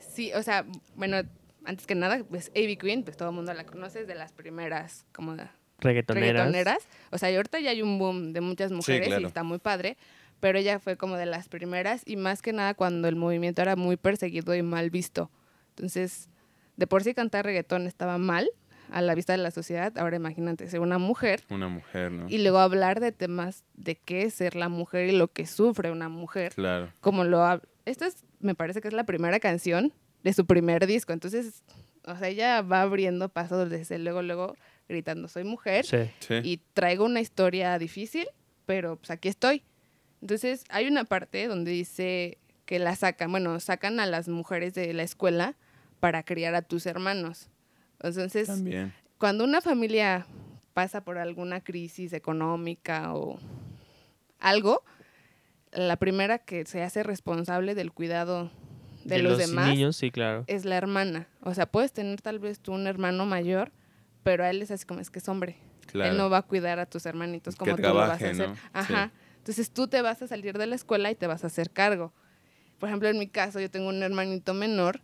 Sí, o sea, bueno, antes que nada, pues A.B. Queen, pues todo el mundo la conoce, es de las primeras como Reggaetoneras. reggaetoneras. O sea, y ahorita ya hay un boom de muchas mujeres claro. y está muy padre, pero ella fue como de las primeras y más que nada cuando el movimiento era muy perseguido y mal visto. Entonces, de por sí cantar reggaetón estaba mal a la vista de la sociedad, ahora imagínate ser una mujer Una mujer, ¿no? y luego hablar de temas de qué es ser la mujer y lo que sufre una mujer Claro. como lo hab- esta es me parece que es la primera canción de su primer disco entonces o sea ella va abriendo pasos desde luego luego gritando soy mujer Sí. Sí. y traigo una historia difícil pero pues aquí estoy entonces hay una parte donde dice que la sacan bueno sacan a las mujeres de la escuela para criar a tus hermanos entonces También. cuando una familia pasa por alguna crisis económica o algo, la primera que se hace responsable del cuidado de, los, demás niños, sí, claro. es la hermana. O sea, puedes tener tal vez tú un hermano mayor, pero a él es así como es que es hombre. Claro. Él no va a cuidar a tus hermanitos Que como tú lo vas a trabaje, hacer. ¿no? Sí. Ajá. Entonces tú te vas a salir de la escuela y te vas a hacer cargo. Por ejemplo, en mi caso, yo tengo un hermanito menor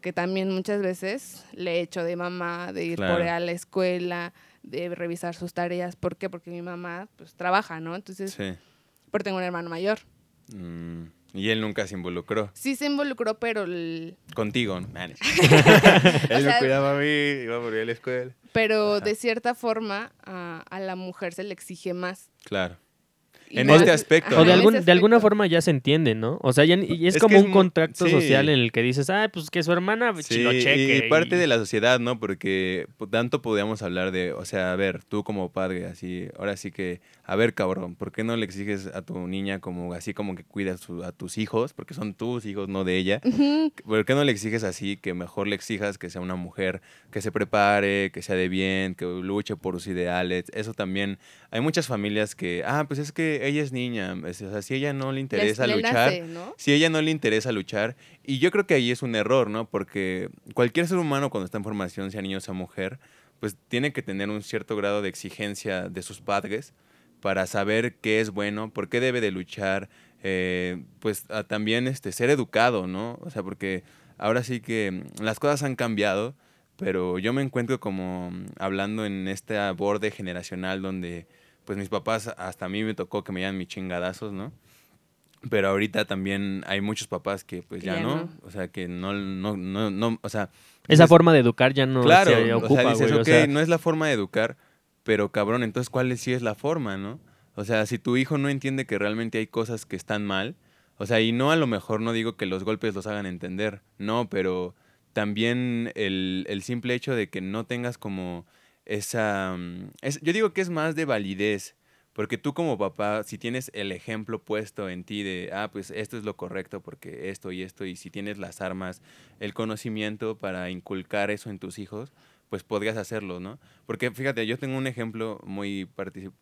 que también muchas veces le he hecho de mamá, de ir por él a la escuela, de revisar sus tareas. ¿Por qué? Porque mi mamá pues trabaja, ¿no? Entonces, Sí. pero tengo un hermano mayor. Mm, Y él nunca se involucró. Sí se involucró, pero el- Contigo, ¿no? Nah, no. O él me sea- cuidaba a mí, iba por ir a la escuela. pero Ajá. de cierta forma a, a la mujer se le exige más. Claro. Y En este aspecto, O de, algún, de alguna forma ya se entiende, ¿no? O sea, ya, y es, Es como es un mu- contrato sí. social en el que dices, ah, pues que su hermana Sí, chi- lo cheque. y parte de la sociedad, ¿no? Porque po- tanto podíamos hablar de, o sea, a ver, tú como padre, así, ahora sí que, a ver, cabrón, ¿por qué no le exiges a tu niña como, así como que cuidas su- a tus hijos? Porque son tus hijos, no de ella. Ujú. ¿Por qué no le exiges así? Que mejor le exijas que sea una mujer que se prepare, que sea de bien, que luche por sus ideales. Eso también. Hay muchas familias que, ah, pues es que ella es niña. O sea, si ella no le Les- interesa le luchar, nace, ¿no? si ella no le interesa luchar, y yo creo que ahí es un error, ¿no? Porque cualquier ser humano cuando está en formación, sea niño o sea mujer, pues tiene que tener un cierto grado de exigencia de sus padres para saber qué es bueno, por qué debe de luchar, eh, pues a también este, ser educado, ¿no? O sea, porque ahora sí que las cosas han cambiado, pero yo me encuentro como mm, hablando en este borde generacional donde pues mis papás, hasta a mí me tocó que me dieran mis chingadazos, ¿no? Pero ahorita también hay muchos papás que pues ya, ya no, no. o sea, que no, no, no, no o sea... Esa forma de educar ya no claro, se o ocupa, sea, dices, güey. o sea, no es la forma de educar, pero cabrón, entonces ¿cuál sí es la forma, no? O sea, si tu hijo no entiende que realmente hay cosas que están mal, o sea, y no a lo mejor no digo que los golpes los hagan entender, no, pero también el, el simple hecho de que no tengas como esa... mm, es- yo digo que es más de validez, porque tú como papá, si tienes el ejemplo puesto en ti de, ah, pues esto es lo correcto porque esto y esto, y si tienes las armas, el conocimiento para inculcar eso en tus hijos, pues podrías hacerlo, ¿no? Porque fíjate, yo tengo un ejemplo muy,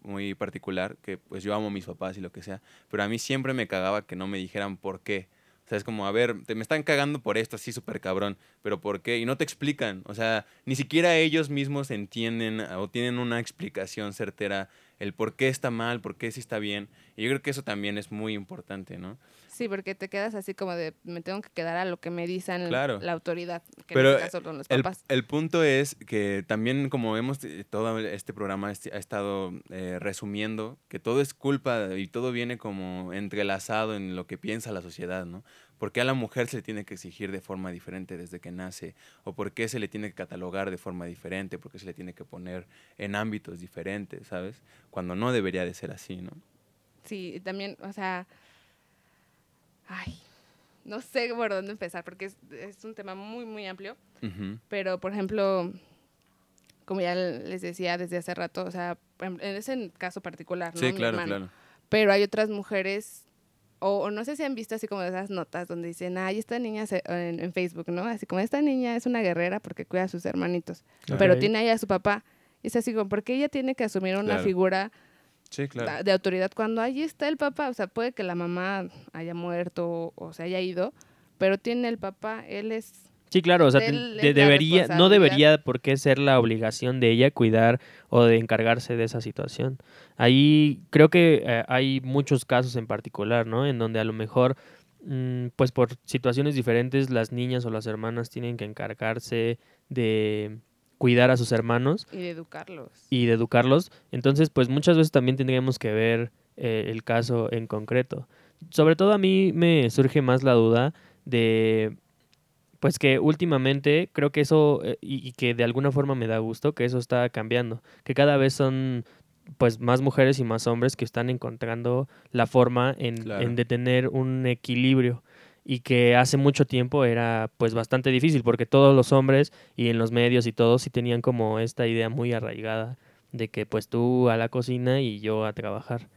muy particular, que pues yo amo a mis papás y lo que sea, pero a mí siempre me cagaba que no me dijeran por qué. O sea, es como, a ver, te me están cagando por esto, así súper cabrón, pero ¿por qué? Y no te explican. O sea, ni siquiera ellos mismos entienden o tienen una explicación certera el por qué está mal, por qué sí está bien. Y yo creo que eso también es muy importante, ¿no? Sí, porque te quedas así como de, me tengo que quedar a lo que me dicen Claro. la autoridad, que Pero, en este caso son los El, papás. el punto es que también como hemos eh, todo este programa este- ha estado eh, resumiendo que todo es culpa y todo viene como entrelazado en lo que piensa la sociedad, ¿no? ¿Por qué a la mujer se le tiene que exigir de forma diferente desde que nace? ¿O por qué se le tiene que catalogar de forma diferente? ¿Por qué se le tiene que poner en ámbitos diferentes, ¿sabes? Cuando no debería de ser así, ¿no? Sí, también, o sea, ay, no sé por dónde empezar, porque es, es un tema muy, muy amplio, pero por ejemplo, como ya les decía desde hace rato, o sea, en ese caso particular, ¿no? Sí, Mi claro, hermano. claro. Pero hay otras mujeres, o, o no sé si han visto así como esas notas donde dicen, ay, esta niña se- en, en Facebook, ¿no? Así como esta niña es una guerrera porque cuida a sus hermanitos, pero tiene ahí a su papá. Y es así como, ¿por qué ella tiene que asumir una Claro. figura Sí, claro. da- de autoridad cuando ahí está el papá? O sea, puede que la mamá haya muerto o se haya ido, pero tiene el papá, él es... Sí, claro, o sea, te- debería, no debería por qué ser la obligación de ella cuidar o de encargarse de esa situación. Ahí creo que eh, hay muchos casos en particular, ¿no? En donde a lo mejor, mm, pues por situaciones diferentes, las niñas o las hermanas tienen que encargarse de cuidar a sus hermanos Y de educarlos. y de educarlos. Entonces, pues muchas veces también tendríamos que ver eh, el caso en concreto. Sobre todo a mí me surge más la duda de, pues que últimamente creo que eso, eh, y, y que de alguna forma me da gusto, que eso está cambiando, que cada vez son pues más mujeres y más hombres que están encontrando la forma en, Claro. en de tener un equilibrio y que hace mucho tiempo era pues bastante difícil porque todos los hombres y en los medios y todos sí tenían como esta idea muy arraigada de que pues tú a la cocina y yo a trabajar.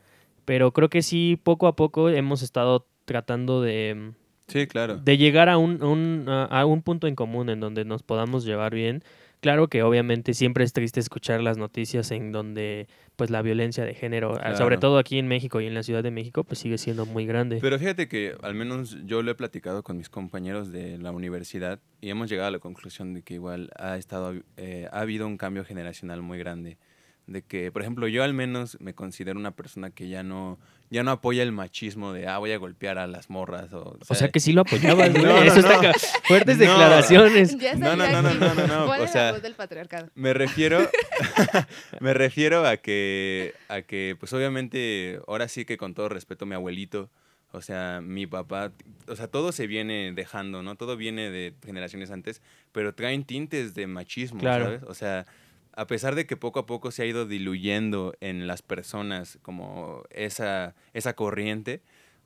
Pero creo que sí, poco a poco hemos estado tratando de, Sí, claro. de llegar a un, un- a, a un punto en común en donde nos podamos llevar bien Claro que obviamente siempre es triste escuchar las noticias en donde pues la violencia de género, ah, sobre todo aquí en México y en la Ciudad de México, pues sigue siendo muy grande. Pero fíjate que al menos yo lo he platicado con mis compañeros de la universidad y hemos llegado a la conclusión de que igual ha estado eh, ha habido un cambio generacional muy grande de que por ejemplo yo al menos me considero una persona que ya no ya no apoya el machismo de ah voy a golpear a las morras o, o sea que sí lo apoyabas, güey. No, no, Eso está no. fuertes No. declaraciones. Ya No, no, no, no, no, no, no, ¿Cuál o es sea- la voz del patriarcado? Me refiero, me refiero a que, a que, pues obviamente, ahora sí que con todo respeto, mi abuelito, o sea, mi papá, o sea, todo se viene dejando, ¿no? Todo viene de generaciones antes, pero traen tintes de machismo, Claro. ¿sabes? O sea, a pesar de que poco a poco se ha ido diluyendo en las personas como esa, esa corriente,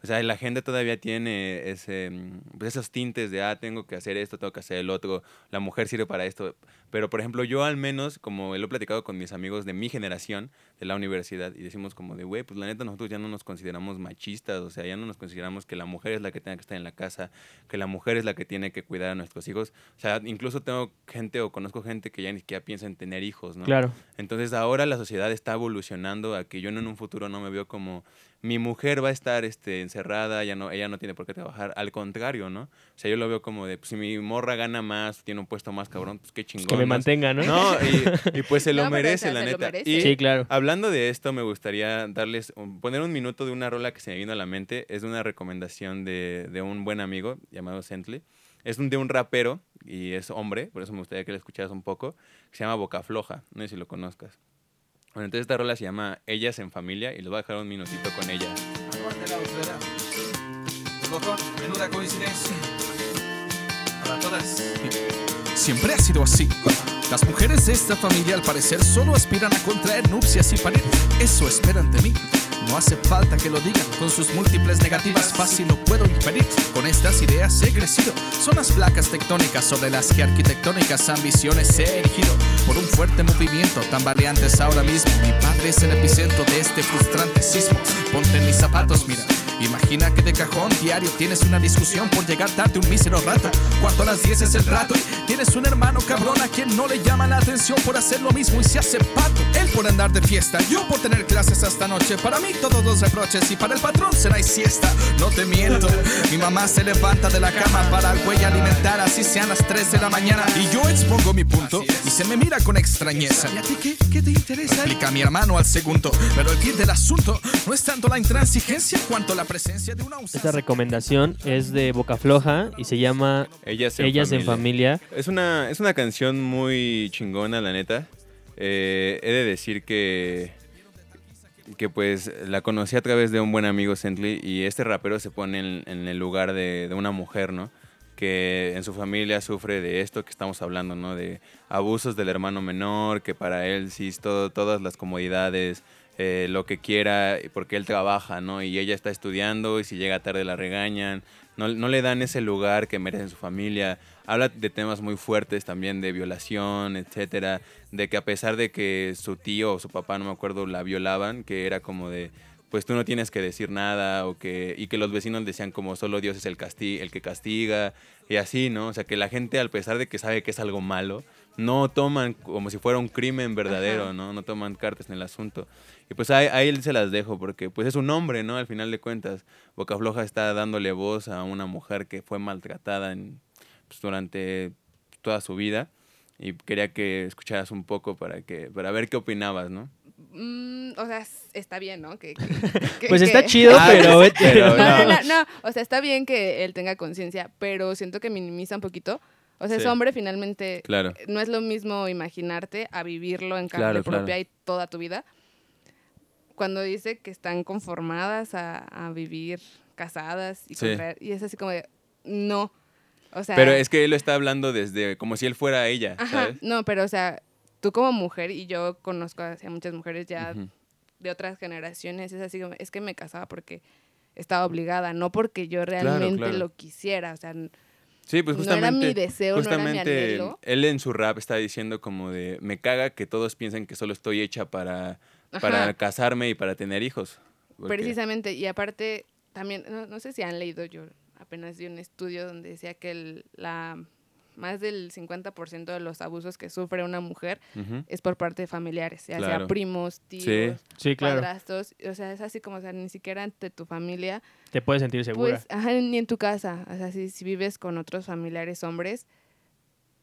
o sea, la gente todavía tiene ese, mm, pues, esos tintes de, ah, tengo que hacer esto, tengo que hacer el otro, la mujer sirve para esto. Pero, por ejemplo, yo al menos, como lo he platicado con mis amigos de mi generación, de la universidad, y decimos como de, güey, pues la neta nosotros ya no nos consideramos machistas, o sea, ya no nos consideramos que la mujer es la que tenga que estar en la casa, que la mujer es la que tiene que cuidar a nuestros hijos. O sea, incluso tengo gente o conozco gente que ya ni siquiera piensa en tener hijos, ¿no? Claro. Entonces ahora la sociedad está evolucionando a que yo no en un futuro no me veo como mi mujer va a estar este, encerrada, ya no, ella no tiene por qué trabajar. Al contrario, ¿no? O sea, yo lo veo como de, pues, si mi morra gana más, tiene un puesto más cabrón, pues qué chingón. que me mantenga, ¿no? No, y, y pues se lo No, pero, o merece, sea, la se lo neta. merece. Y Sí, claro. hablando de esto, me gustaría darles, un- poner un minuto de una rola que se me vino a la mente. Es una recomendación de, de un buen amigo llamado Sentley. Es un, de un rapero y es hombre, por eso me gustaría que lo escucharas un poco. que se llama Boca Floja, no sé si lo conozcas. Bueno, entonces esta rola se llama Ellas en Familia y les voy a dejar un minutito con ella. Menuda coincidencia. Para todas. Siempre ha sido así. Las mujeres de esta familia al parecer solo aspiran a contraer nupcias y parir. Eso esperan de mí. No hace falta que lo digan, con sus múltiples negativas fácil lo puedo inferir. Con estas ideas he crecido, son las placas tectónicas sobre las que arquitectónicas ambiciones he erigido. Por un fuerte movimiento, tan variantes ahora mismo. Mi padre es el epicentro de este frustrante sismo. Ponte mis zapatos, mira. Imagina que de cajón diario tienes una discusión por llegar tarde un mísero rato. Cuando a las 10 es el rato y tienes un hermano cabrón a quien no le llama la atención por hacer lo mismo y se hace pato. Él por andar de fiesta, yo por tener clases hasta noche. Para mí todos los reproches y para el patrón será y siesta. No te miento, mi mamá se levanta de la cama para al güey alimentar así sean las 3 de la mañana. Y yo expongo mi punto y se me mira con extrañeza. ¿Y a ti qué, qué te interesa? Explica mi hermano al segundo. Pero el kit del asunto no es tanto la intransigencia cuanto la Esta recomendación es de Boca Floja y se llama Ellas en Ellas en Familia. Es una, es una canción muy chingona, la neta. Eh, he de decir que, que pues la conocí a través de un buen amigo Sentley y este rapero se pone en, en el lugar de, de una mujer, ¿no? Que en su familia sufre de esto que estamos hablando, ¿no? De abusos del hermano menor, que para él sí es todo, todas las comodidades, eh, lo que quiera, porque él trabaja, ¿no? Y ella está estudiando y si llega tarde la regañan. No, no le dan ese lugar que merece su familia. Habla de temas muy fuertes también de violación, etcétera. De que a pesar de que su tío o su papá, no me acuerdo, la violaban, que era como de, pues tú no tienes que decir nada, o que, y que los vecinos decían como solo Dios es el, casti el que castiga, y así, ¿no? O sea, que la gente, a pesar de que sabe que es algo malo, no toman como si fuera un crimen verdadero, Ajá. ¿no? No toman cartas en el asunto. Y pues ahí, ahí se las dejo porque pues es un hombre, ¿no? Al final de cuentas, Boca Floja está dándole voz a una mujer que fue maltratada en, pues, durante toda su vida y quería que escucharas un poco para que para ver qué opinabas, ¿no? Mm, o sea, está bien, ¿no? Que, que- que- Pues que- está chido, Ah, pero... pero No, no, no. no, no. O sea, está bien que él tenga conciencia, pero siento que minimiza un poquito. O sea, es Sí. hombre, finalmente. Claro. No es lo mismo imaginarte a vivirlo en carne Claro, claro. propia y toda tu vida. Cuando dice que están conformadas a, a vivir casadas y, Sí. contraer- y es así como de, no. O sea, Pero es que él lo está hablando desde como si él fuera ella, Ajá, ¿sabes? no, pero o sea, tú como mujer, y yo conozco a muchas mujeres ya de otras generaciones, es así como, es que me casaba porque estaba obligada, no porque yo realmente claro. lo quisiera, o sea, Sí, pues no era justamente mi deseo, no era mi justamente anhelo. él en su rap está diciendo como de me caga que todos piensen que solo estoy hecha para para Ajá. casarme y para tener hijos. Porque- Precisamente, y aparte, también, no, no sé si han leído, yo apenas di un estudio donde decía que el- la más del 50% de los abusos que sufre una mujer es por parte de familiares, ya sea primos, tíos, Sí. Sí, claro. padrastros, o sea, es así como, o sea, ni siquiera ante tu familia, Te puedes sentir segura. pues, ajá, ni en tu casa, o sea, si, si vives con otros familiares hombres,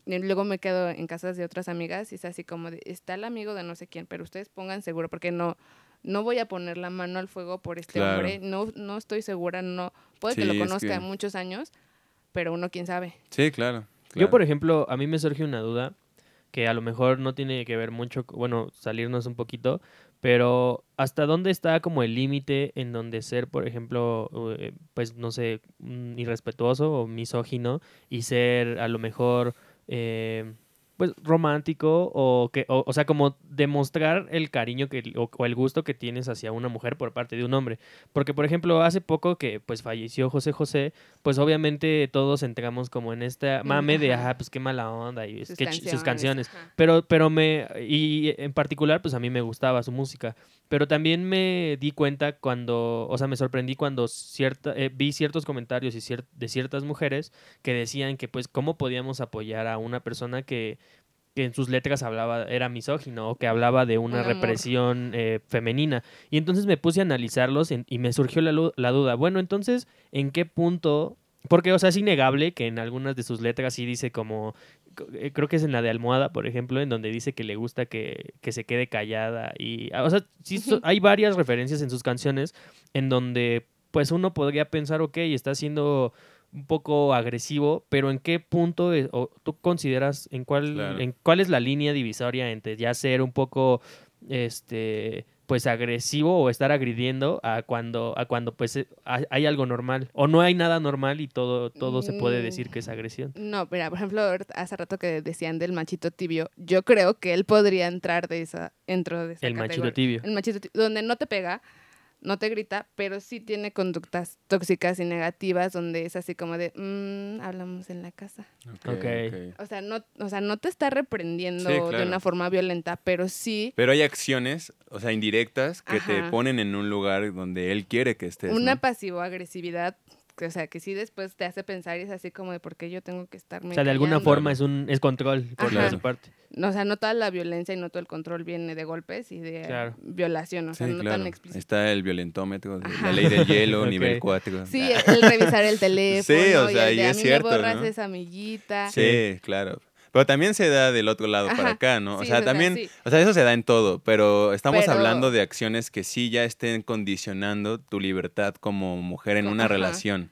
y luego me quedo en casas de otras amigas y es así como de, está el amigo de no sé quién, pero ustedes pongan seguro, porque no, no voy a poner la mano al fuego por este Claro. hombre, no, no estoy segura, no, puede que lo es conozca que- de muchos años, pero uno quién sabe. Sí, claro. Yo, por ejemplo, a mí me surge una duda que a lo mejor no tiene que ver mucho, bueno, salirnos un poquito, pero ¿hasta dónde está como el límite en donde ser, por ejemplo, eh, pues no sé, irrespetuoso o misógino y ser a lo mejor, eh, pues romántico o que, o, o sea, como demostrar el cariño que, o, o el gusto que tienes hacia una mujer por parte de un hombre? Porque, por ejemplo, hace poco que pues falleció José José, pues obviamente todos entramos como en esta mame de, ajá. ah, pues qué mala onda y Sus qué chi- sus canciones, canciones. ajá. Pero, pero me, y en particular, pues a mí me gustaba su música. Pero también me di cuenta cuando, o sea, me sorprendí cuando cierta, eh, vi ciertos comentarios y cier- de ciertas mujeres que decían que, pues, cómo podíamos apoyar a una persona que, que en sus letras hablaba, era misógino o que hablaba de una Un represión eh, femenina. Y entonces me puse a analizarlos en- y me surgió la, la duda, bueno, entonces, ¿en qué punto? Porque, o sea, es innegable que en algunas de sus letras sí dice como, eh, creo que es en la de Almohada, por ejemplo, en donde dice que le gusta que, que se quede callada. Y, ah, o sea, sí so- hay varias referencias en sus canciones en donde, pues, uno podría pensar, ok, está siendo un poco agresivo, pero ¿en qué punto es- o tú consideras en cuál, Claro. en cuál es la línea divisoria entre ya ser un poco, este pues agresivo o estar agrediendo a cuando a cuando pues hay algo normal o no hay nada normal y todo todo se puede Mm. decir que es agresión. No, mira, por ejemplo, ahorita- hace rato que decían del machito tibio, yo creo que él podría entrar de esa, dentro de esa El machito tibio. El machito tibio, donde no te pega, no te grita, pero sí tiene conductas tóxicas y negativas, donde es así como de, "Mm, hablamos en la casa. Ok, Ok. ok. O sea, no, o sea, no te está reprendiendo Sí, de una forma violenta, pero sí Pero hay acciones, o sea, indirectas, que te ponen en un lugar donde él quiere que estés. una ¿no? pasivo-agresividad, o sea, que sí después te hace pensar y es así como de, ¿por qué yo tengo que estar O sea, de alguna forma es un es control por Ajá. su parte. No, o sea, no toda la violencia y no todo el control viene de golpes y de Claro. violación, o sea, Sí, no claro. tan explícito. Está el violentómetro, de Ajá. la ley del hielo, nivel 4. Sí, el, el revisar el teléfono. Sí, o y sea, el y de, a es mí cierto, me borras ¿no? esa amiguita. Sí, claro. Pero también se da del otro lado para acá, ¿no? O sí, sea, o sea, también, sí. o sea, eso se da en todo, pero estamos Pero- hablando de acciones que sí ya estén condicionando tu libertad como mujer en una Ajá. relación.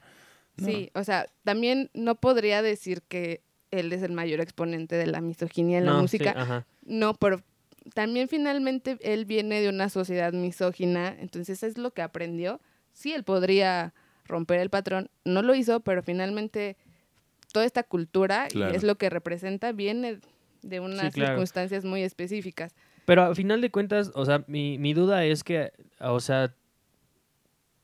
¿no? Sí, o sea, también no podría decir que él es el mayor exponente de la misoginia en la No, música. ajá. No, pero también finalmente él viene de una sociedad misógina, entonces es lo que aprendió. Sí, él podría romper el patrón, no lo hizo, pero finalmente toda esta cultura y Claro. es lo que representa viene de unas claro. circunstancias muy específicas. Pero al final de cuentas, o sea, mi, mi duda es que, o sea,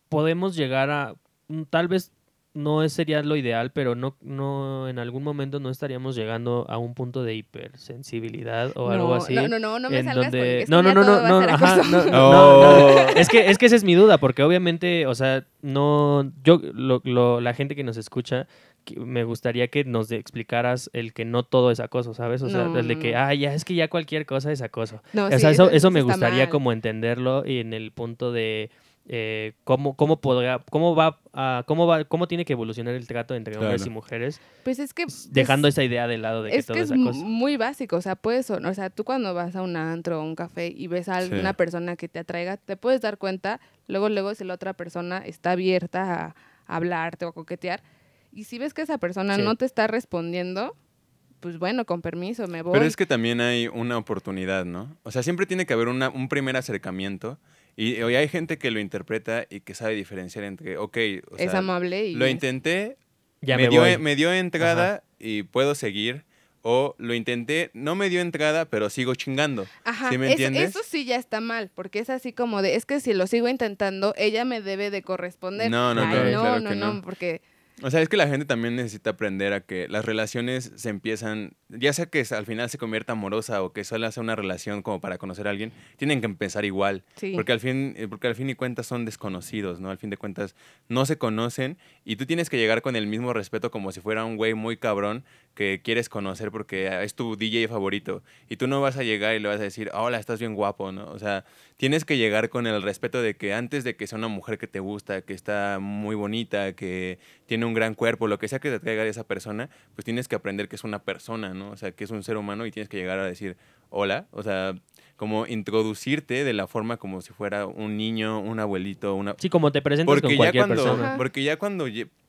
podemos llegar a, mm, tal vez no es- sería lo ideal, pero no, no, en algún momento no estaríamos llegando a un punto de hipersensibilidad o algo no, así. no, no, no, no me salgas donde- no, no, no, no, a no, ajá, no, no, no, es que es que esa es mi duda, porque obviamente, o sea, no, yo, lo, lo- la gente que nos escucha, me gustaría que nos explicaras el que no todo es acoso, ¿sabes? O sea, No, el de que, ah, ya es que ya cualquier cosa es acoso. No, o sí, sea, eso, eso me gustaría mal. como entenderlo y en el punto de eh, cómo, cómo podrá, cómo va, a- cómo va, cómo tiene que evolucionar el trato entre hombres y mujeres, Pues es que... pues, dejando esa idea de lado de que es todo que es acoso. muy básico, o sea, puedes, o sea, tú cuando vas a un antro o un café y ves a Sí. una persona que te atraiga, te puedes dar cuenta, luego, luego si la otra persona está abierta a, a hablarte o a coquetear, y si ves que esa persona Sí. no te está respondiendo, pues bueno, con permiso, me voy. Pero es que también hay una oportunidad, ¿no? O sea, siempre tiene que haber una- un primer acercamiento y hoy hay gente que lo interpreta y que sabe diferenciar entre, ok, o es sea, amable y... lo intenté, Ya me, me, dio, voy. me dio entrada y puedo seguir, o lo intenté, no me dio entrada, pero sigo chingando. Ajá, ¿Sí me eso- entiendes? Eso, sí ya está mal, porque es así como de, es que si lo sigo intentando, ella me debe de corresponder. No, no, Ay, claro, no, claro no, que no, no. porque... O sea, es que la gente también necesita aprender a que las relaciones se empiezan, ya sea que al final se convierta amorosa o que solo sea una relación como para conocer a alguien, tienen que empezar igual. Sí. Porque al fin, eh, porque al fin y cuentas son desconocidos, ¿no? Al fin de cuentas no se conocen y tú tienes que llegar con el mismo respeto como si fuera un güey muy cabrón que quieres conocer porque es tu DJ favorito y tú no vas a llegar y le vas a decir, hola, estás bien guapo, ¿no? O sea, tienes que llegar con el respeto de que antes de que sea una mujer que te gusta, que está muy bonita, que tiene un gran cuerpo, lo que sea que te traiga de esa persona, pues tienes que aprender que es una persona, ¿no? O sea, que es un ser humano y tienes que llegar a decir, hola, o sea, como introducirte de la forma como si fuera un niño, un abuelito, una... Sí, como te presentas con Porque ya cualquier cuando, persona. Porque ya cuando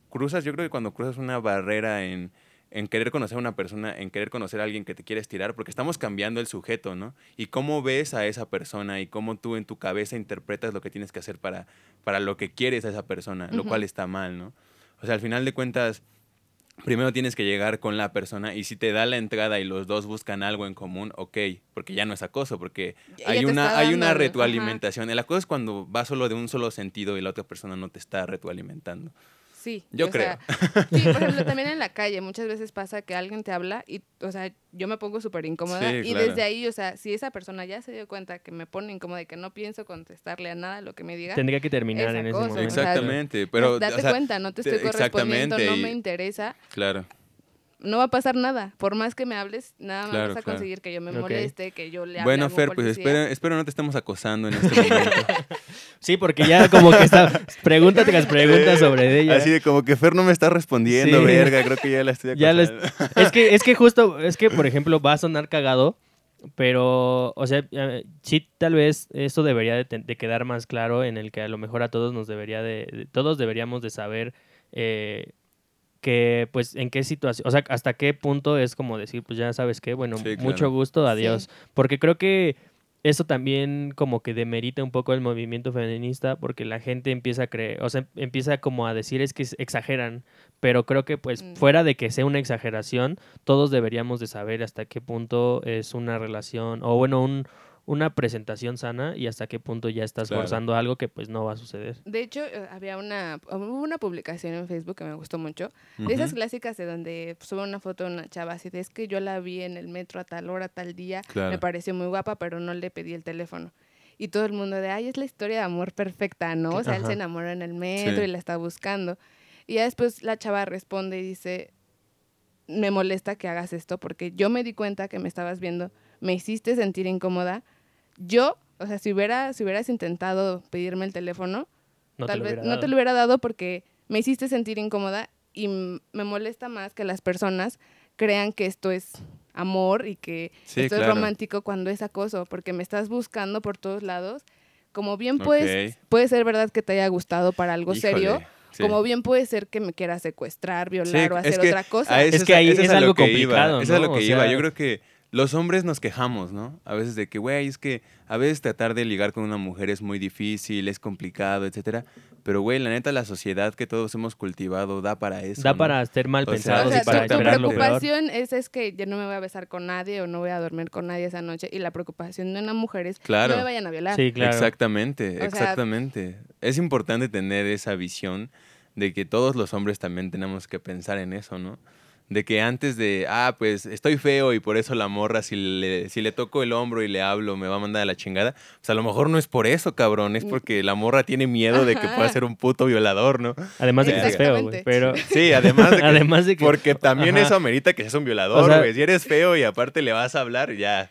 cruzas, yo creo que cuando cruzas una barrera en, en querer conocer a una persona, en querer conocer a alguien que te quieres tirar, porque estamos cambiando el sujeto, ¿no? Y cómo ves a esa persona y cómo tú en tu cabeza interpretas lo que tienes que hacer para, para lo que quieres a esa persona, lo cual está mal, ¿no? O sea, al final de cuentas, primero tienes que llegar con la persona y si te da la entrada y los dos buscan algo en común, ok, porque ya no es acoso, porque hay una, hay una ajá. retroalimentación. El acoso es cuando va solo de un solo sentido y la otra persona no te está retroalimentando. Sí. Yo o sea, sí, por ejemplo, también en la calle muchas veces pasa que alguien te habla y, o sea, yo me pongo súper incómoda Sí, y claro. desde ahí, o sea, si esa persona ya se dio cuenta que me pone incómoda y que no pienso contestarle a nada lo que me diga, Tendría que terminar en ese acoso, momento. o sea, Exactamente, pero date o sea, cuenta, no te estoy correspondiendo, no exactamente, me y- interesa, claro. No va a pasar nada. Por más que me hables, nada más Claro, vas a claro. conseguir que yo me moleste, que yo le hable a Bueno, algún Fer, pues espero, espero no te estemos acosando en este momento. Sí, porque ya como que está pregunta tras pregunta sobre ella. Así de como que Fer no me está respondiendo, Sí. verga, creo que ya la estoy Ya acosando. es, es que es que justo es que por ejemplo va a sonar cagado, pero o sea, eh, sí tal vez eso debería de, quedar más claro en el que a lo mejor a todos nos debería de, de- todos deberíamos de saber eh, que pues en qué situación, o sea, hasta qué punto es como decir, pues ya sabes qué, bueno, Sí, mucho gusto, adiós, porque creo que eso también como que demerita un poco el movimiento feminista porque la gente empieza a creer, o sea, empieza como a decir es que exageran, pero creo que pues Mm. fuera de que sea una exageración, todos deberíamos de saber hasta qué punto es una relación o bueno, un, una presentación sana y hasta qué punto ya estás Claro. forzando algo que pues no va a suceder. De hecho, eh, había una, hubo una publicación en Facebook que me gustó mucho. De esas clásicas de donde sube una foto de una chava así de es que yo la vi en el metro a tal hora, tal día, Claro. me pareció muy guapa, pero no le pedí el teléfono. Y todo el mundo de, ay, es la historia de amor perfecta, ¿no? O sea, él se enamoró en el metro Sí. y la está buscando. Y ya después la chava responde y dice, me molesta que hagas esto porque yo me di cuenta que me estabas viendo, me hiciste sentir incómoda. Yo, o sea, si, hubiera, si hubieras intentado pedirme el teléfono, No te tal lo vez no te lo hubiera dado porque me hiciste sentir incómoda y me molesta más que las personas crean que esto es amor y que Sí, esto claro. es romántico cuando es acoso, porque me estás buscando por todos lados. Como bien puedes, puede ser verdad que te haya gustado para algo serio, sí. como bien puede ser que me quieras secuestrar, violar Sí, o es hacer que otra cosa. Es que ahí es lo algo que iba, complicado, Eso es a ¿no? lo O que iba. sea- Yo creo que los hombres nos quejamos, ¿no? A veces de que, güey, es que a veces tratar de ligar con una mujer es muy difícil, es complicado, etcétera. Pero, güey, la neta, la sociedad que todos hemos cultivado da para eso. Da ¿no? para ser mal O pensados O sea, y para tu, tu esperar lo peor. preocupación es, es que ya no me voy a besar con nadie o no voy a dormir con nadie esa noche. Y la preocupación de una mujer es Claro. no me vayan a violar. Sí, claro. Exactamente, sea- exactamente. es importante tener esa visión de que todos los hombres también tenemos que pensar en eso, ¿no? De que antes de, ah, pues estoy feo y por eso la morra, si le, si le toco el hombro y le hablo, me va a mandar a la chingada. Pues a lo mejor no es por eso, cabrón, es porque la morra tiene miedo de que pueda ser un puto violador, ¿no? Además de que estás feo, güey. Pero Sí, además de que, además de que porque también Ajá. eso amerita que seas un violador, O sea- güey. Si eres feo y aparte le vas a hablar, ya.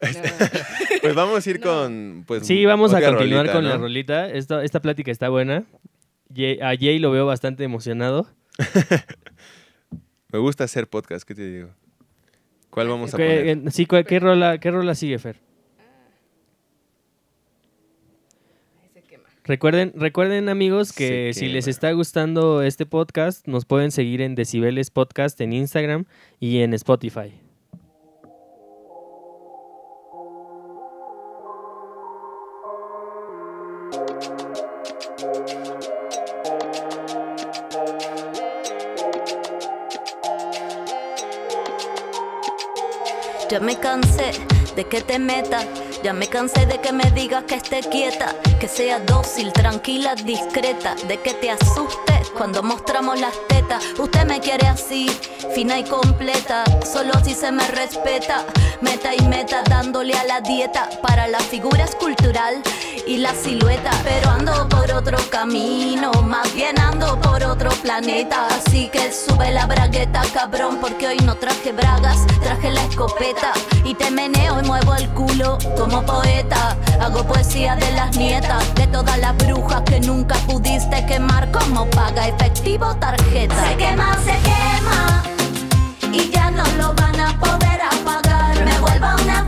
No. Pues vamos a ir No. con, pues, Sí, vamos a continuar rolita, con la rolita. Esta, esta plática está buena. Jay- a Jay lo veo bastante emocionado. Me gusta hacer podcast, ¿qué te digo? ¿Cuál vamos a ¿Qué, poner? sí, ¿cuál- ¿qué, rola, ¿Qué rola sigue, Fer? Ay, se quema. Recuerden, recuerden amigos que si les está gustando este podcast, nos pueden seguir en Decibeles Podcast en Instagram y en Spotify. Ya me cansé de que te metas, ya me cansé de que me digas que esté quieta, que sea dócil, tranquila, discreta, de que te asustes cuando mostramos las tetas. Usted me quiere así, fina y completa, solo si se me respeta, meta y meta dándole a la dieta. Para la figura escultural y la silueta. Pero ando por otro camino, más bien ando por otro planeta. Así que sube la bragueta, cabrón, porque hoy no traje bragas, traje la escopeta. Y te meneo y muevo el culo como poeta. Hago poesía de las nietas, de todas las brujas que nunca pudiste quemar como paga efectivo tarjeta. Se quema, se quema y ya no lo van a poder apagar. Me vuelvo una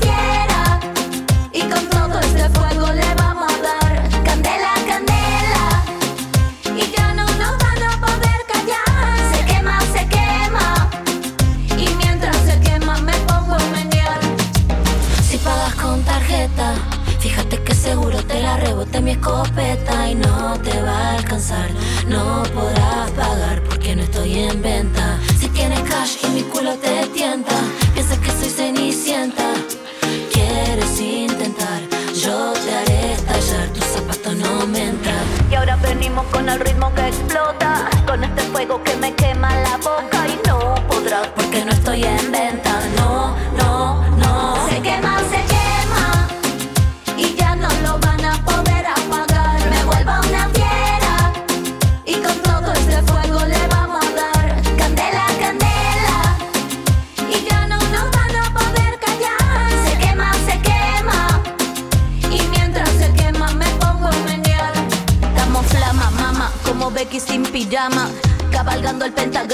escopeta y no te va a alcanzar. No podrás pagar porque no estoy en venta. Si tienes cash y mi culo te tienta, piensas que soy cenicienta. Quieres intentar, yo te haré estallar, tu zapato no me. Y ahora venimos con el ritmo que explota, con este fuego que me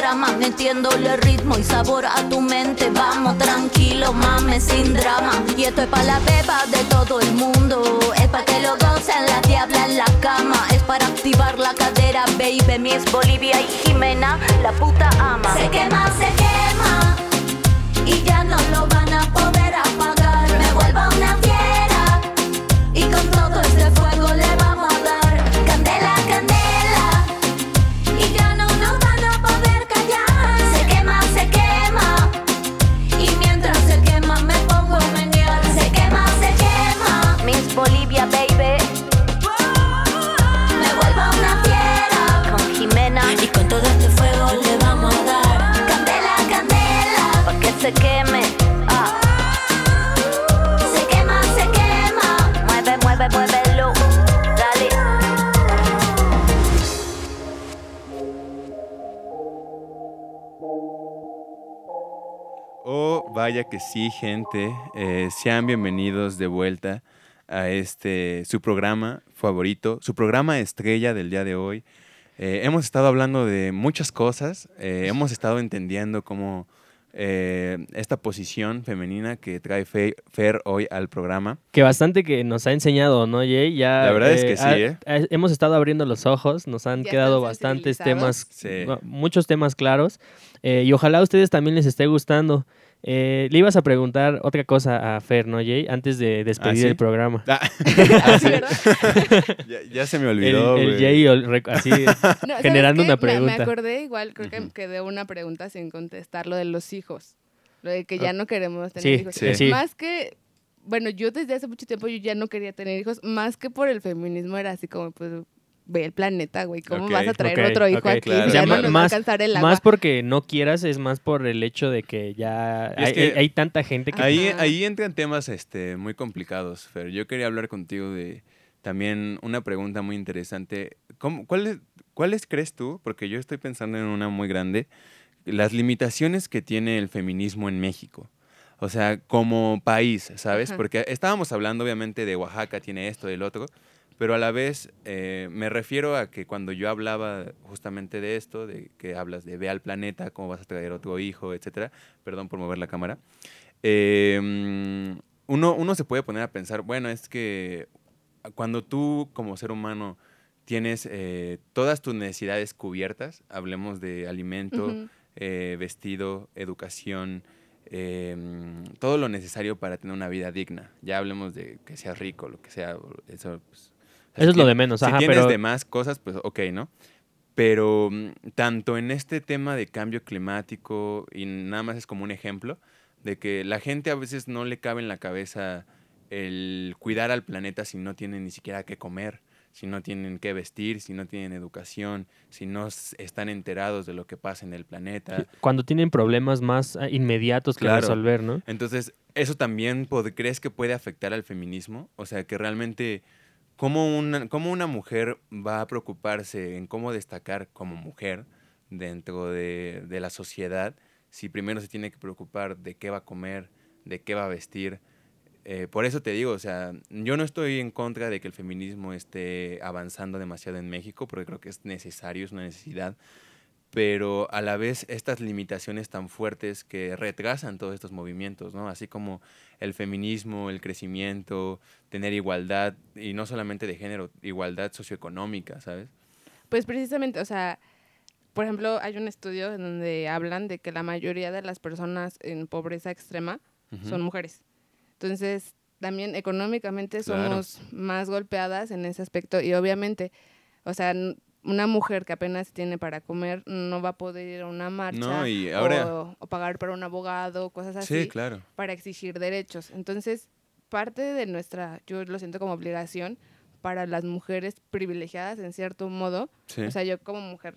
pentagrama, metiéndole ritmo y sabor a tu mente. Vamos tranquilo, mames, sin drama. Y esto es para la beba de todo el mundo. Es para que lo gocen la diabla en la cama. Es para activar la cadera, baby. Mi es Bolivia y Jimena, la puta ama. Se quema, se quema. Vaya que sí, gente. Eh, sean bienvenidos de vuelta a este, su programa favorito, su programa estrella del día de hoy. Eh, hemos estado hablando de muchas cosas, eh, hemos estado entendiendo cómo eh, esta posición femenina que trae Fe- Fer hoy al programa. Que bastante que nos ha enseñado, ¿no, Jay? Ya, La verdad es que sí, ha- ¿eh? ha- hemos estado abriendo los ojos, nos han Ya quedado bastantes temas. Sí. muchos temas claros. eh, y ojalá a ustedes también les esté gustando. Eh, le ibas a preguntar otra cosa a Fer, ¿no, Jay? Antes de despedir ¿sí? el programa. Ah, ah, sí. ¿verdad? ya, ya se me El, olvidó. el güey. Jay ol- rec- así No, ¿sabes generando qué? una Me- pregunta. Me, acordé igual, creo que Ujú. quedé una pregunta sin contestar, lo de los hijos. Lo de que ya no queremos tener Sí, hijos. sí. sí. Más que, bueno, yo desde hace mucho tiempo yo ya no quería tener hijos, más que por el feminismo era así como, pues, ve el planeta, güey, ¿cómo vas a traer ok, otro hijo aquí? Claro, Si ya claro. no nos Más- va a alcanzar el agua. Más porque no quieras, es más por el hecho de que ya hay, que- hay- hay tanta gente que... Ahí, ahí entran temas este, muy complicados, Fer. Yo quería hablar contigo de también una pregunta muy interesante. ¿Cómo- ¿Cuáles cuáles crees tú? Porque yo estoy pensando en una muy grande. Las limitaciones que tiene el feminismo en México. O sea, como país, ¿sabes? Ajá. Porque estábamos hablando obviamente de Oaxaca tiene esto, del otro, pero a la vez eh, me refiero a que cuando yo hablaba justamente de esto, de que hablas de ve al planeta, cómo vas a traer otro hijo, etcétera, perdón por mover la cámara, eh, mm, uno, uno se puede poner a pensar, bueno, es que cuando tú como ser humano tienes eh, todas tus necesidades cubiertas, hablemos de alimento, eh, vestido, educación, eh, mm, todo lo necesario para tener una vida digna. Ya hablemos de que seas rico, lo que sea. Eso, pues, o sea, Eso es si lo de menos, Si ajá, tienes pero- de más cosas, pues ok, ¿no? Pero mm, tanto en este tema de cambio climático, y nada más es como un ejemplo, de que la gente a veces no le cabe en la cabeza el cuidar al planeta si no tienen ni siquiera qué comer, si no tienen qué vestir, si no tienen educación, si no están enterados de lo que pasa en el planeta. Cuando tienen problemas más ah, inmediatos que Claro. resolver, ¿no? Entonces, ¿eso también crees que puede afectar al feminismo? O sea, que realmente ¿cómo una, ¿cómo una mujer va a preocuparse en cómo destacar como mujer dentro de, de la sociedad si primero se tiene que preocupar de qué va a comer, de qué va a vestir? Eh, por eso te digo, o sea, yo no estoy en contra de que el feminismo esté avanzando demasiado en México, porque creo que es necesario, es una necesidad, pero a la vez estas limitaciones tan fuertes que retrasan todos estos movimientos, ¿no? Así como el feminismo, el crecimiento, tener igualdad, y no solamente de género, igualdad socioeconómica, ¿sabes? Pues precisamente, o sea, por ejemplo, hay un estudio en donde hablan de que la mayoría de las personas en pobreza extrema Ujú. son mujeres. Entonces, también económicamente Claro. somos más golpeadas en ese aspecto y obviamente, o sea, una mujer que apenas tiene para comer no va a poder ir a una marcha No, y ahora- o, o pagar para un abogado, cosas así, Sí, claro. para exigir derechos. Entonces, parte de nuestra, yo lo siento como obligación para las mujeres privilegiadas en cierto modo, Sí. o sea, yo como mujer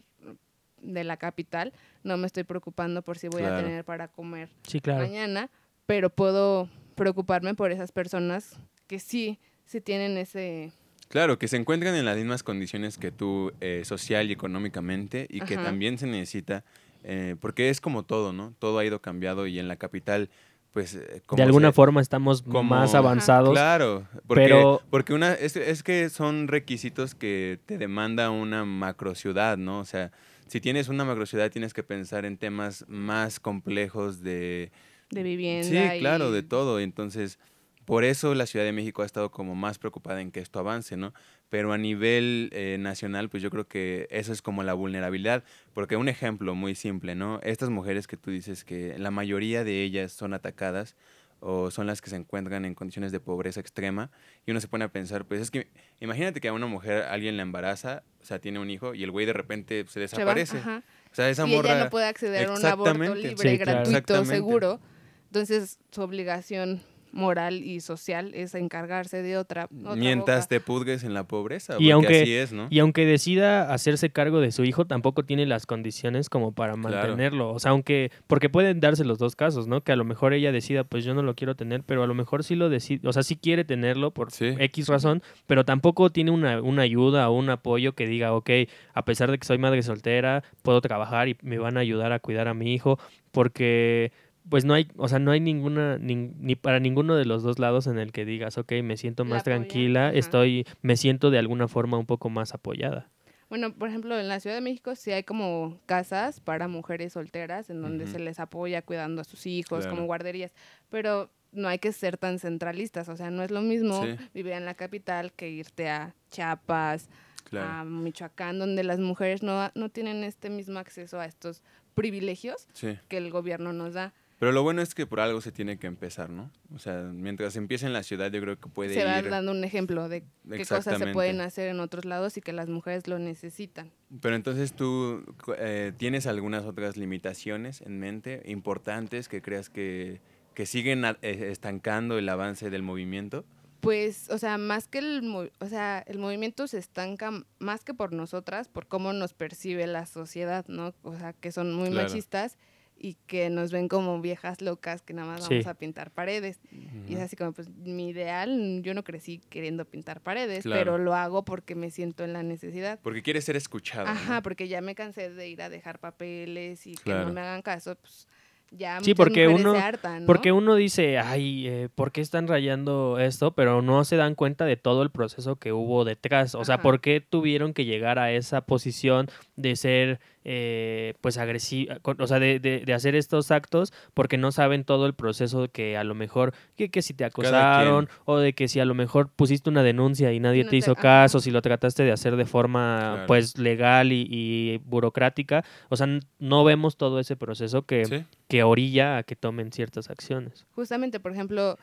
de la capital no me estoy preocupando por si voy a tener para comer Sí, claro. mañana, pero puedo preocuparme por esas personas que sí, sí tienen ese... Claro, que se encuentran en las mismas condiciones que tú, eh, social y económicamente, y que también se necesita, eh, porque es como todo, ¿no? Todo ha ido cambiado y en la capital, pues... eh, como De alguna se- forma estamos como- más avanzados. Claro, porque, pero- porque una, es, es que son requisitos que te demanda una macrociudad, ¿no? O sea, si tienes una macrociudad tienes que pensar en temas más complejos de... de vivienda. Sí, claro, de todo. Entonces, por eso la Ciudad de México ha estado como más preocupada en que esto avance, ¿no? Pero a nivel eh, nacional, pues yo creo que eso es como la vulnerabilidad. Porque un ejemplo muy simple, ¿no? Estas mujeres que tú dices que la mayoría de ellas son atacadas o son las que se encuentran en condiciones de pobreza extrema y uno se pone a pensar, pues es que imagínate que a una mujer alguien la embaraza, o sea, tiene un hijo y el güey de repente se se desaparece. ajá, O sea, esa y morra... ella no puede acceder a un aborto libre, Sí, claro. gratuito, Exactamente. seguro. Entonces, su obligación moral y social es encargarse de otra. otra Mientras boca. te pudgues en la pobreza, Y porque aunque- así es, ¿no? Y aunque decida hacerse cargo de su hijo, tampoco tiene las condiciones como para Claro. mantenerlo. O sea, aunque, porque pueden darse los dos casos, ¿no? Que a lo mejor ella decida, pues yo no lo quiero tener, pero a lo mejor sí lo decide, o sea, sí quiere tenerlo por Sí. X razón, pero tampoco tiene una, una ayuda o un apoyo que diga, ok, a pesar de que soy madre soltera, puedo trabajar y me van a ayudar a cuidar a mi hijo, porque pues no hay, o sea, no hay ninguna, nin- ni para ninguno de los dos lados en el que digas, ok, me siento más tranquila, ajá. estoy, me siento de alguna forma un poco más apoyada. Bueno, por ejemplo, en la Ciudad de México sí hay como casas para mujeres solteras en donde se les apoya cuidando a sus hijos, Claro. como guarderías, pero no hay que ser tan centralistas, o sea, no es lo mismo Sí. vivir en la capital que irte a Chiapas, Claro. a Michoacán, donde las mujeres no, no tienen este mismo acceso a estos privilegios Sí. que el gobierno nos da. Pero lo bueno es que por algo se tiene que empezar, ¿no? O sea, mientras empiece en la ciudad, yo creo que puede se va ir. dando un ejemplo de qué cosas se pueden hacer en otros lados y que las mujeres lo necesitan. Pero entonces tú eh, tienes algunas otras limitaciones en mente importantes que creas que, que siguen eh, estancando el avance del movimiento. Pues, o sea, más que el, o sea, el movimiento se estanca más que por nosotras, por cómo nos percibe la sociedad, ¿no? O sea, que son muy Claro. machistas y que nos ven como viejas locas que nada más Sí. vamos a pintar paredes. Y es así como, pues, mi ideal, yo no crecí queriendo pintar paredes, Claro. pero lo hago porque me siento en la necesidad. Porque quieres ser escuchado. Ajá, ¿no? porque ya me cansé de ir a dejar papeles y que no me hagan caso, pues, ya Sí, porque uno- se hartan, ¿no? Porque uno dice, ay, eh, ¿por qué están rayando esto? Pero no se dan cuenta de todo el proceso que hubo detrás. O sea. ¿por qué tuvieron que llegar a esa posición de ser, eh, pues, agresiva? O sea, de, de- de hacer estos actos porque no saben todo el proceso que a lo mejor, que, que si te acosaron o de que si a lo mejor pusiste una denuncia y nadie no te te- hizo ajá. caso, si lo trataste de hacer de forma, Claro. pues, legal y, y burocrática. O sea, no vemos todo ese proceso que, Sí. que orilla a que tomen ciertas acciones. Justamente, por ejemplo,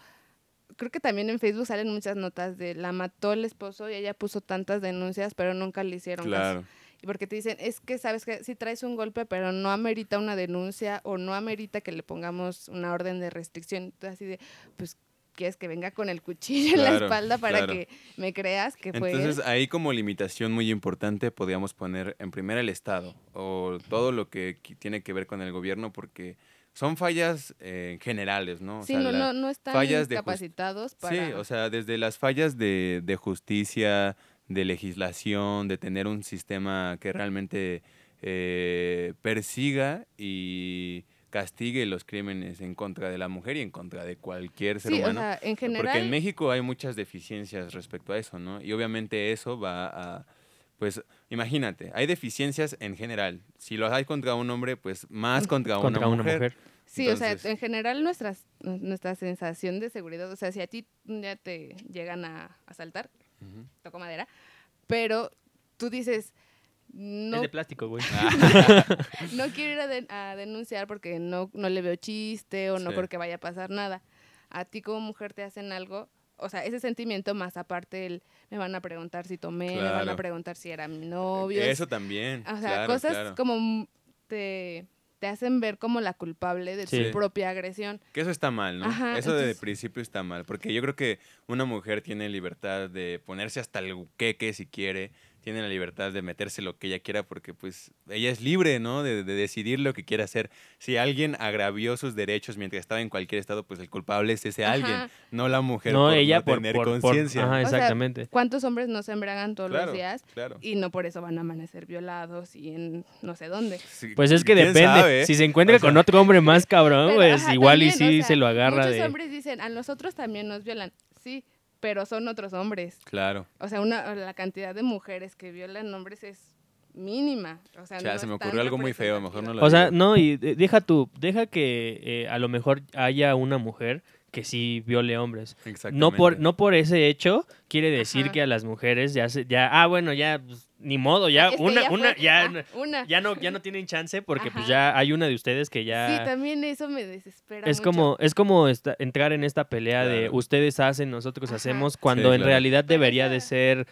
creo que también en Facebook salen muchas notas de la mató el esposo y ella puso tantas denuncias, pero nunca le hicieron caso. Claro. Porque te dicen, es que sabes que si traes un golpe, pero no amerita una denuncia o no amerita que le pongamos una orden de restricción. Entonces, así de, pues, quieres que venga con el cuchillo en la espalda para claro. que me creas que fue él? Entonces ahí como limitación muy importante podríamos poner en primera el Estado o todo lo que tiene que ver con el gobierno porque son fallas eh, generales, ¿no? O Sí, sea, no, no, no están fallas de jus- capacitados para... Sí, o sea, desde las fallas de, de justicia, de legislación, de tener un sistema que realmente eh, persiga y castigue los crímenes en contra de la mujer y en contra de cualquier ser Sí, o humano. sea, en Porque general... en México hay muchas deficiencias respecto a eso, ¿no? Y obviamente eso va a, pues, imagínate, hay deficiencias en general. Si lo hay contra un hombre, pues más contra, Contra una, una mujer. mujer. Sí, o sea, en general nuestras, nuestra sensación de seguridad, o sea, si a ti día te llegan a asaltar, Ujú. toco madera, pero tú dices, no, Es de plástico, güey. no quiero ir a, den- a denunciar porque no, no le veo chiste o no Sí. porque vaya a pasar nada. A ti como mujer te hacen algo, o sea, ese sentimiento más aparte el, me van a preguntar si tomé, me van a Claro. preguntar si era mi novio. Eso también. O sea, claro, cosas claro. como te, te hacen ver como la culpable de Sí. tu propia agresión. Que eso está mal, ¿no? Ajá, eso de entonces- principio está mal, porque yo creo que una mujer tiene libertad de ponerse hasta el queque si quiere, tiene la libertad de meterse lo que ella quiera, porque pues ella es libre, ¿no? De, de decidir lo que quiere hacer. Si alguien agravió sus derechos mientras estaba en cualquier estado, pues el culpable es ese Ajá. alguien, no la mujer No, por ella no por- tener por- por- conciencia. ajá, O sea, Exactamente. ¿Cuántos hombres no se embriagan todos Claro, los días? claro. Y no por eso van a amanecer violados y en no sé dónde. Sí, Pues es que ¿quién depende. sabe? Si se encuentra O sea, con otro hombre más cabrón, Pero, pues ajá, igual y sí o sea, se lo agarra Muchos de... hombres dicen, a nosotros también nos violan. Sí, pero son otros hombres. Claro. O sea, una, la cantidad de mujeres que violan hombres es mínima. O sea, Ya, no se me ocurrió algo muy feo, mejor no lo O sea, digo. no, y de- deja tú, deja que eh, a lo mejor haya una mujer que sí viole hombres. No por, Exactamente. no por ese hecho quiere decir Ajá. que a las mujeres ya se, ya, ah, bueno, ya, pues, ni modo, ya, Es que una, ya una, ya, ah, una. ya no, ya no tienen chance porque pues ya hay una de ustedes que Sí, ya también eso me desespera es mucho. como, es como esta- entrar en esta pelea de ustedes hacen, nosotros Ajá. hacemos, cuando Sí, en claro. realidad debería de ser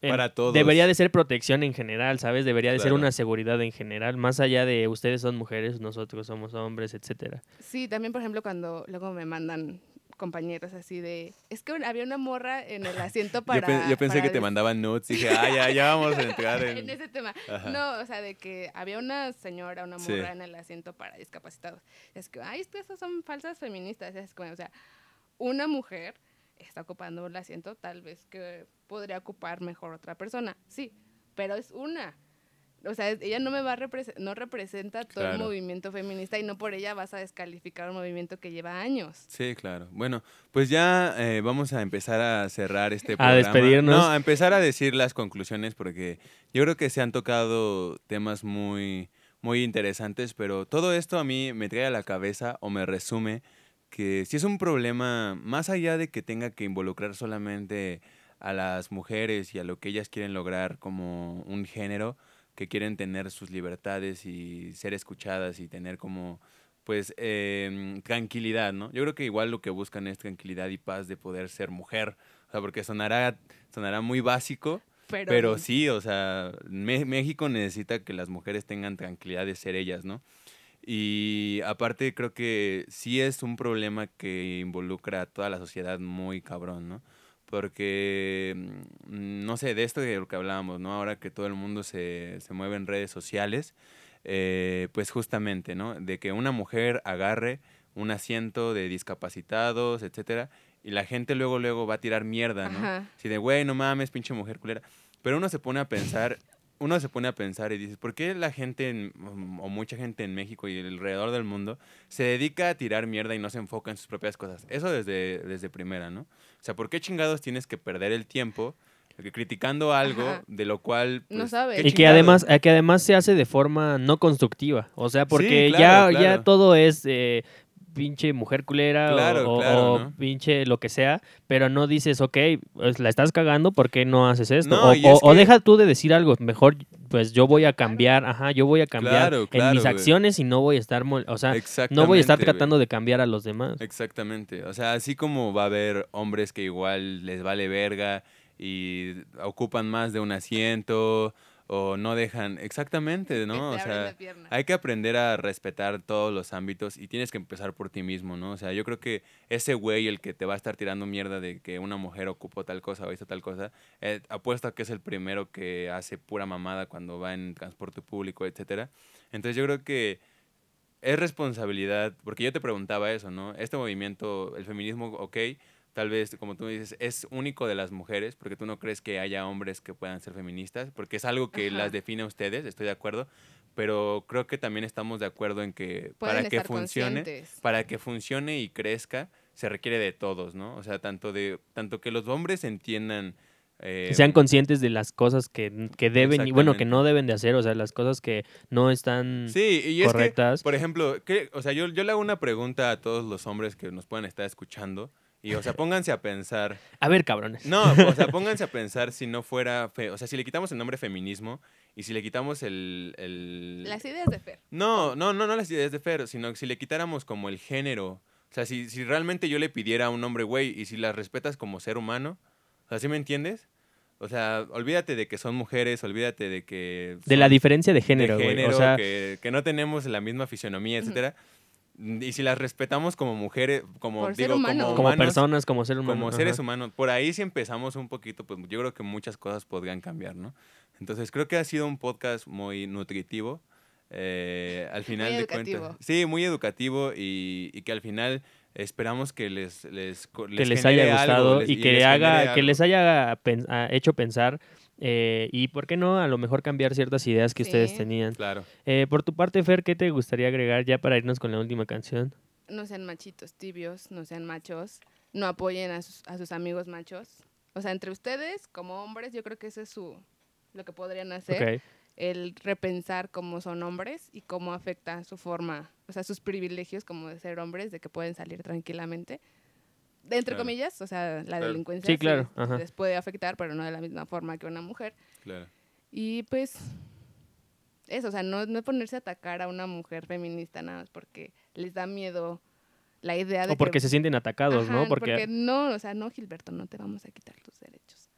en- Para todos. Debería de ser protección en general, ¿sabes? Debería de ser una seguridad en general, más allá de ustedes son mujeres, nosotros somos hombres, etcétera. Sí, también, por ejemplo, cuando luego me mandan compañeros así de... Es que había una morra en el asiento para... yo, pen- yo pensé para que te mandaban nudes, dije, ah, ya, ya vamos a entrar en... en ese tema. Ajá. No, o sea, de que había una señora, una Sí. morra en el asiento para discapacitados. Es que, ay, es que esas son falsas feministas. Es como, o sea, una mujer está ocupando el asiento, tal vez que podría ocupar mejor otra persona. Sí, pero es una. O sea, ella no me va a no representa todo el movimiento feminista y no por ella vas a descalificar un movimiento que lleva años. Sí, claro. Bueno, pues ya eh, vamos a empezar a cerrar este A programa. despedirnos. No, a empezar a decir las conclusiones porque yo creo que se han tocado temas muy, muy interesantes, pero todo esto a mí me trae a la cabeza o me resume que si es un problema, más allá de que tenga que involucrar solamente a las mujeres y a lo que ellas quieren lograr como un género, que quieren tener sus libertades y ser escuchadas y tener como pues em, tranquilidad, ¿no? Yo creo que igual lo que buscan es tranquilidad y paz de poder ser mujer, o sea, porque sonará, sonará muy básico, Pero, pero sí, o sea, México necesita que las mujeres tengan tranquilidad de ser ellas, ¿no? Y aparte creo que sí es un problema que involucra a toda la sociedad muy cabrón, ¿no? Porque, mm, no sé, de esto de lo que hablábamos, ¿no? Ahora que todo el mundo se, se mueve en redes sociales, eh, pues justamente, ¿no? De que una mujer agarre un asiento de discapacitados, etcétera, y la gente luego, luego va a tirar mierda, ¿no? Ajá. Así de, güey, no mames, pinche mujer culera. Pero uno se pone a pensar, uno se pone a pensar y dice, ¿por qué la gente, en- o mucha gente en México y alrededor del mundo, se dedica a tirar mierda y no se enfoca en sus propias cosas? Eso desde, desde primera, ¿no? O sea, ¿por qué chingados tienes que perder el tiempo eh, criticando algo Ajá. de lo cual... No pues, sabes. ¿qué Y que además, eh, que además se hace de forma no constructiva. O sea, porque claro, ya, ya todo es eh, pinche mujer culera o- Claro, o, claro, o ¿no? pinche lo que sea, pero no dices, ok, pues, la estás cagando, ¿por qué no haces esto? No, o, deja tú de decir algo, mejor pues yo voy a cambiar, ajá, yo voy a cambiar Claro, en mis acciones y no voy a estar, mol- o sea, no voy a estar tratando de cambiar a los demás. Exactamente. O sea, así como va a haber hombres que igual les vale verga y ocupan más de un asiento o no dejan. Exactamente, ¿no? O sea, hay que aprender a respetar todos los ámbitos y tienes que empezar por ti mismo, ¿no? O sea, yo creo que ese güey, el que te va a estar tirando mierda de que una mujer ocupó tal cosa o hizo tal cosa, eh, apuesto a que es el primero que hace pura mamada cuando va en transporte público, etcétera. Entonces yo creo que es responsabilidad, porque yo te preguntaba eso, ¿no? Este movimiento, el feminismo, ok, tal vez, como tú dices, es único de las mujeres, porque tú no crees que haya hombres que puedan ser feministas, porque es algo que Ajá. las define a ustedes, estoy de acuerdo, pero creo que también estamos de acuerdo en que Pueden para que funcione, conscientes. para que funcione y crezca, se requiere de todos, ¿no? O sea, tanto de tanto que los hombres entiendan eh, Que sean conscientes de las cosas que, que deben y bueno, que no deben de hacer, o sea, las cosas que no están Sí, y es que, correctas. por ejemplo, ¿qué- o sea, yo, yo le hago una pregunta a todos los hombres que nos puedan estar escuchando. Y, o sea, pónganse a pensar. A ver, cabrones. No, o sea, pónganse a pensar si no fuera. fe- o sea, si le quitamos el nombre feminismo y si le quitamos el. el- Las ideas de Fer. No, no, no, no las ideas de Fer, sino que si le quitáramos como el género. O sea, si, si realmente yo le pidiera a un hombre, güey, y si las respetas como ser humano. O sea, ¿sí me entiendes? O sea, olvídate de que son mujeres, olvídate de que. De la diferencia de de género, güey. género, O sea, que, que no tenemos la misma fisionomía, etcétera. Y si las respetamos como mujeres, como Por ser digo, humano. como, como humanos, personas, como ser humano. como seres ajá. humanos, por ahí si empezamos un poquito, pues yo creo que muchas cosas podrían cambiar, ¿no? Entonces creo que ha sido un podcast muy nutritivo. eh, al final de educativo. cuentas. Sí, muy educativo y, y que al final esperamos que les, les, que les haya algo, gustado les- y que les haga que les haya pen- ah, hecho pensar eh, y por qué no a lo mejor cambiar ciertas ideas que ustedes tenían Claro. Eh, por tu parte Fer qué te gustaría agregar ya para irnos con la última canción No sean machitos tibios, no sean machos. No apoyen a sus, a sus amigos machos. O sea, entre ustedes, como hombres, yo creo que eso es su, lo que podrían hacer. El repensar cómo son hombres y cómo afecta su forma, o sea, sus privilegios como de ser hombres, de que pueden salir tranquilamente. De entre Claro. comillas, o sea, la Claro. delincuencia Sí, claro, ajá. les puede afectar, pero no de la misma forma que una mujer. Claro. Y pues, eso, o sea, no, no ponerse a atacar a una mujer feminista nada más porque les da miedo la idea de o porque que... se sienten atacados no Ajá, porque, no, o sea, no, Gilberto, no te vamos a quitar tus derechos.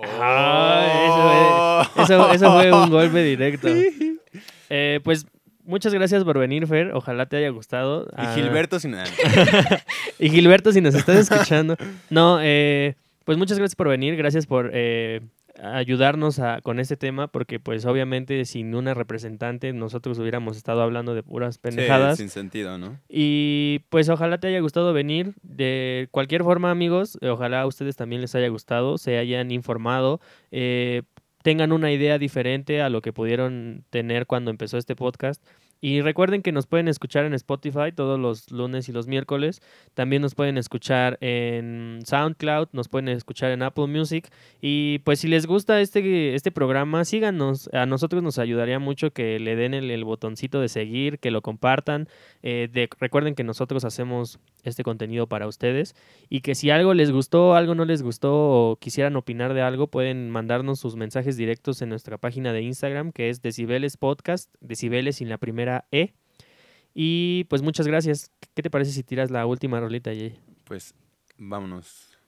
Ah, eso, eso, eso fue un golpe directo Eh, pues muchas gracias por venir Fer ojalá te haya gustado Y Ah, Gilberto sin nada. Y Gilberto, si nos estás escuchando. No, eh, pues muchas gracias por venir, gracias por eh, ayudarnos a- con este tema, porque pues obviamente sin una representante nosotros hubiéramos estado hablando de puras Sí, pendejadas. sin sentido, ¿no? Y pues ojalá te haya gustado venir. De cualquier forma, amigos, eh, ojalá a ustedes también les haya gustado, se hayan informado, eh, tengan una idea diferente a lo que pudieron tener cuando empezó este podcast. Y recuerden que nos pueden escuchar en Spotify todos los lunes y los miércoles. También nos pueden escuchar en SoundCloud, nos pueden escuchar en Apple Music. Y pues si les gusta este, este programa, síganos. A nosotros nos ayudaría mucho que le den el, el botoncito de seguir, que lo compartan. Eh, de- recuerden que nosotros hacemos este contenido para ustedes y que si algo les gustó, algo no les gustó o quisieran opinar de algo, pueden mandarnos sus mensajes directos en nuestra página de Instagram que es Decibeles Podcast, Decibeles sin la primera E. Y pues muchas gracias. ¿Qué te parece si tiras la última rolita, Jay? Pues vámonos.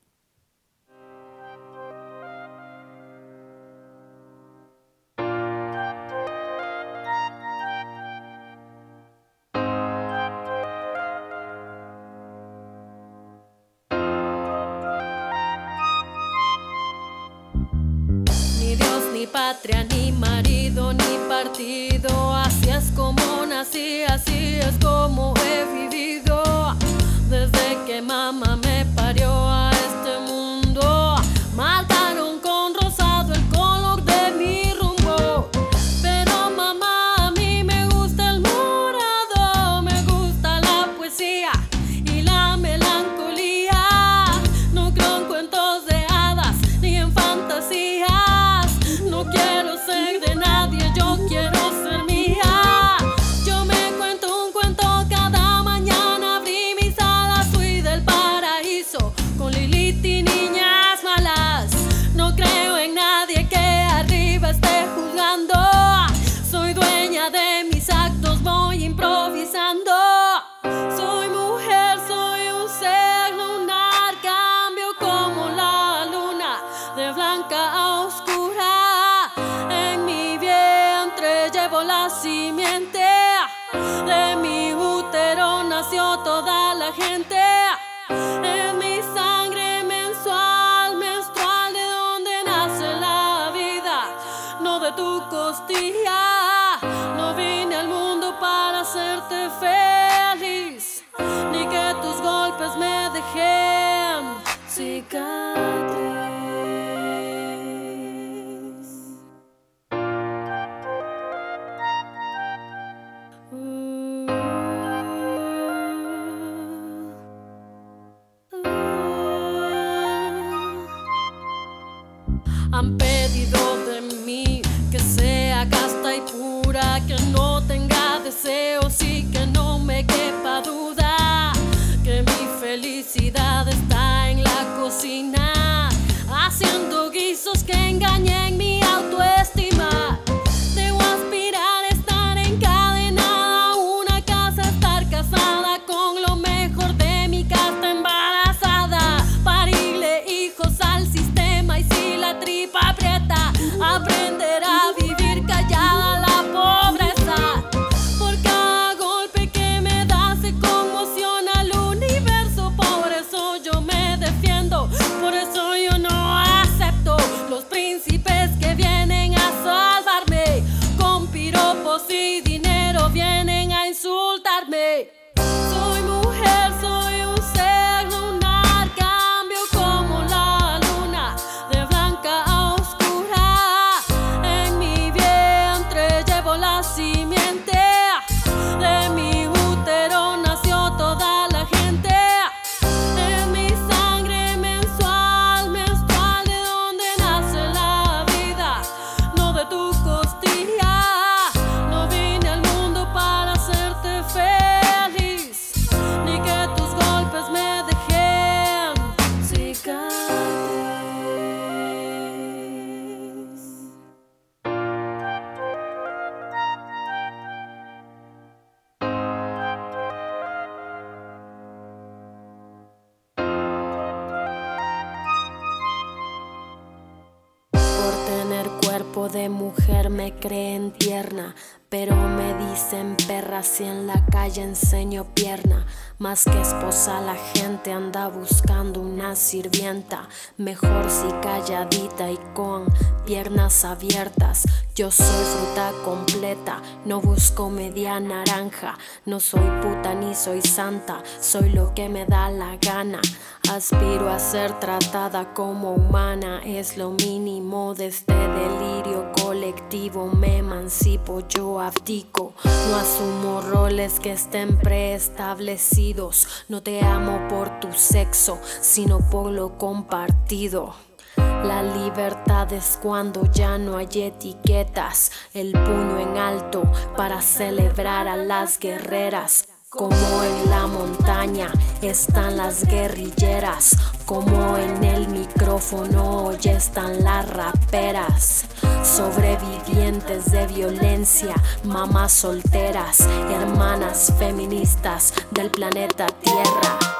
Ni Dios, ni patria, música. Creen tierna, pero dicen perra si en la calle enseño pierna. Más que esposa la gente anda buscando una sirvienta, mejor si calladita y con piernas abiertas. Yo soy fruta completa, no busco media naranja, no soy puta ni soy santa, soy lo que me da la gana. Aspiro a ser tratada como humana, es lo mínimo de este delirio colectivo. Me emancipo, yo abdico. No asumo roles que estén preestablecidos. No te amo por tu sexo, sino por lo compartido. La libertad es cuando ya no hay etiquetas, el puño en alto para celebrar a las guerreras. Como en la montaña están las guerrilleras, como en el micrófono hoy están las raperas. Sobrevivientes de violencia, mamás solteras, hermanas feministas del planeta Tierra.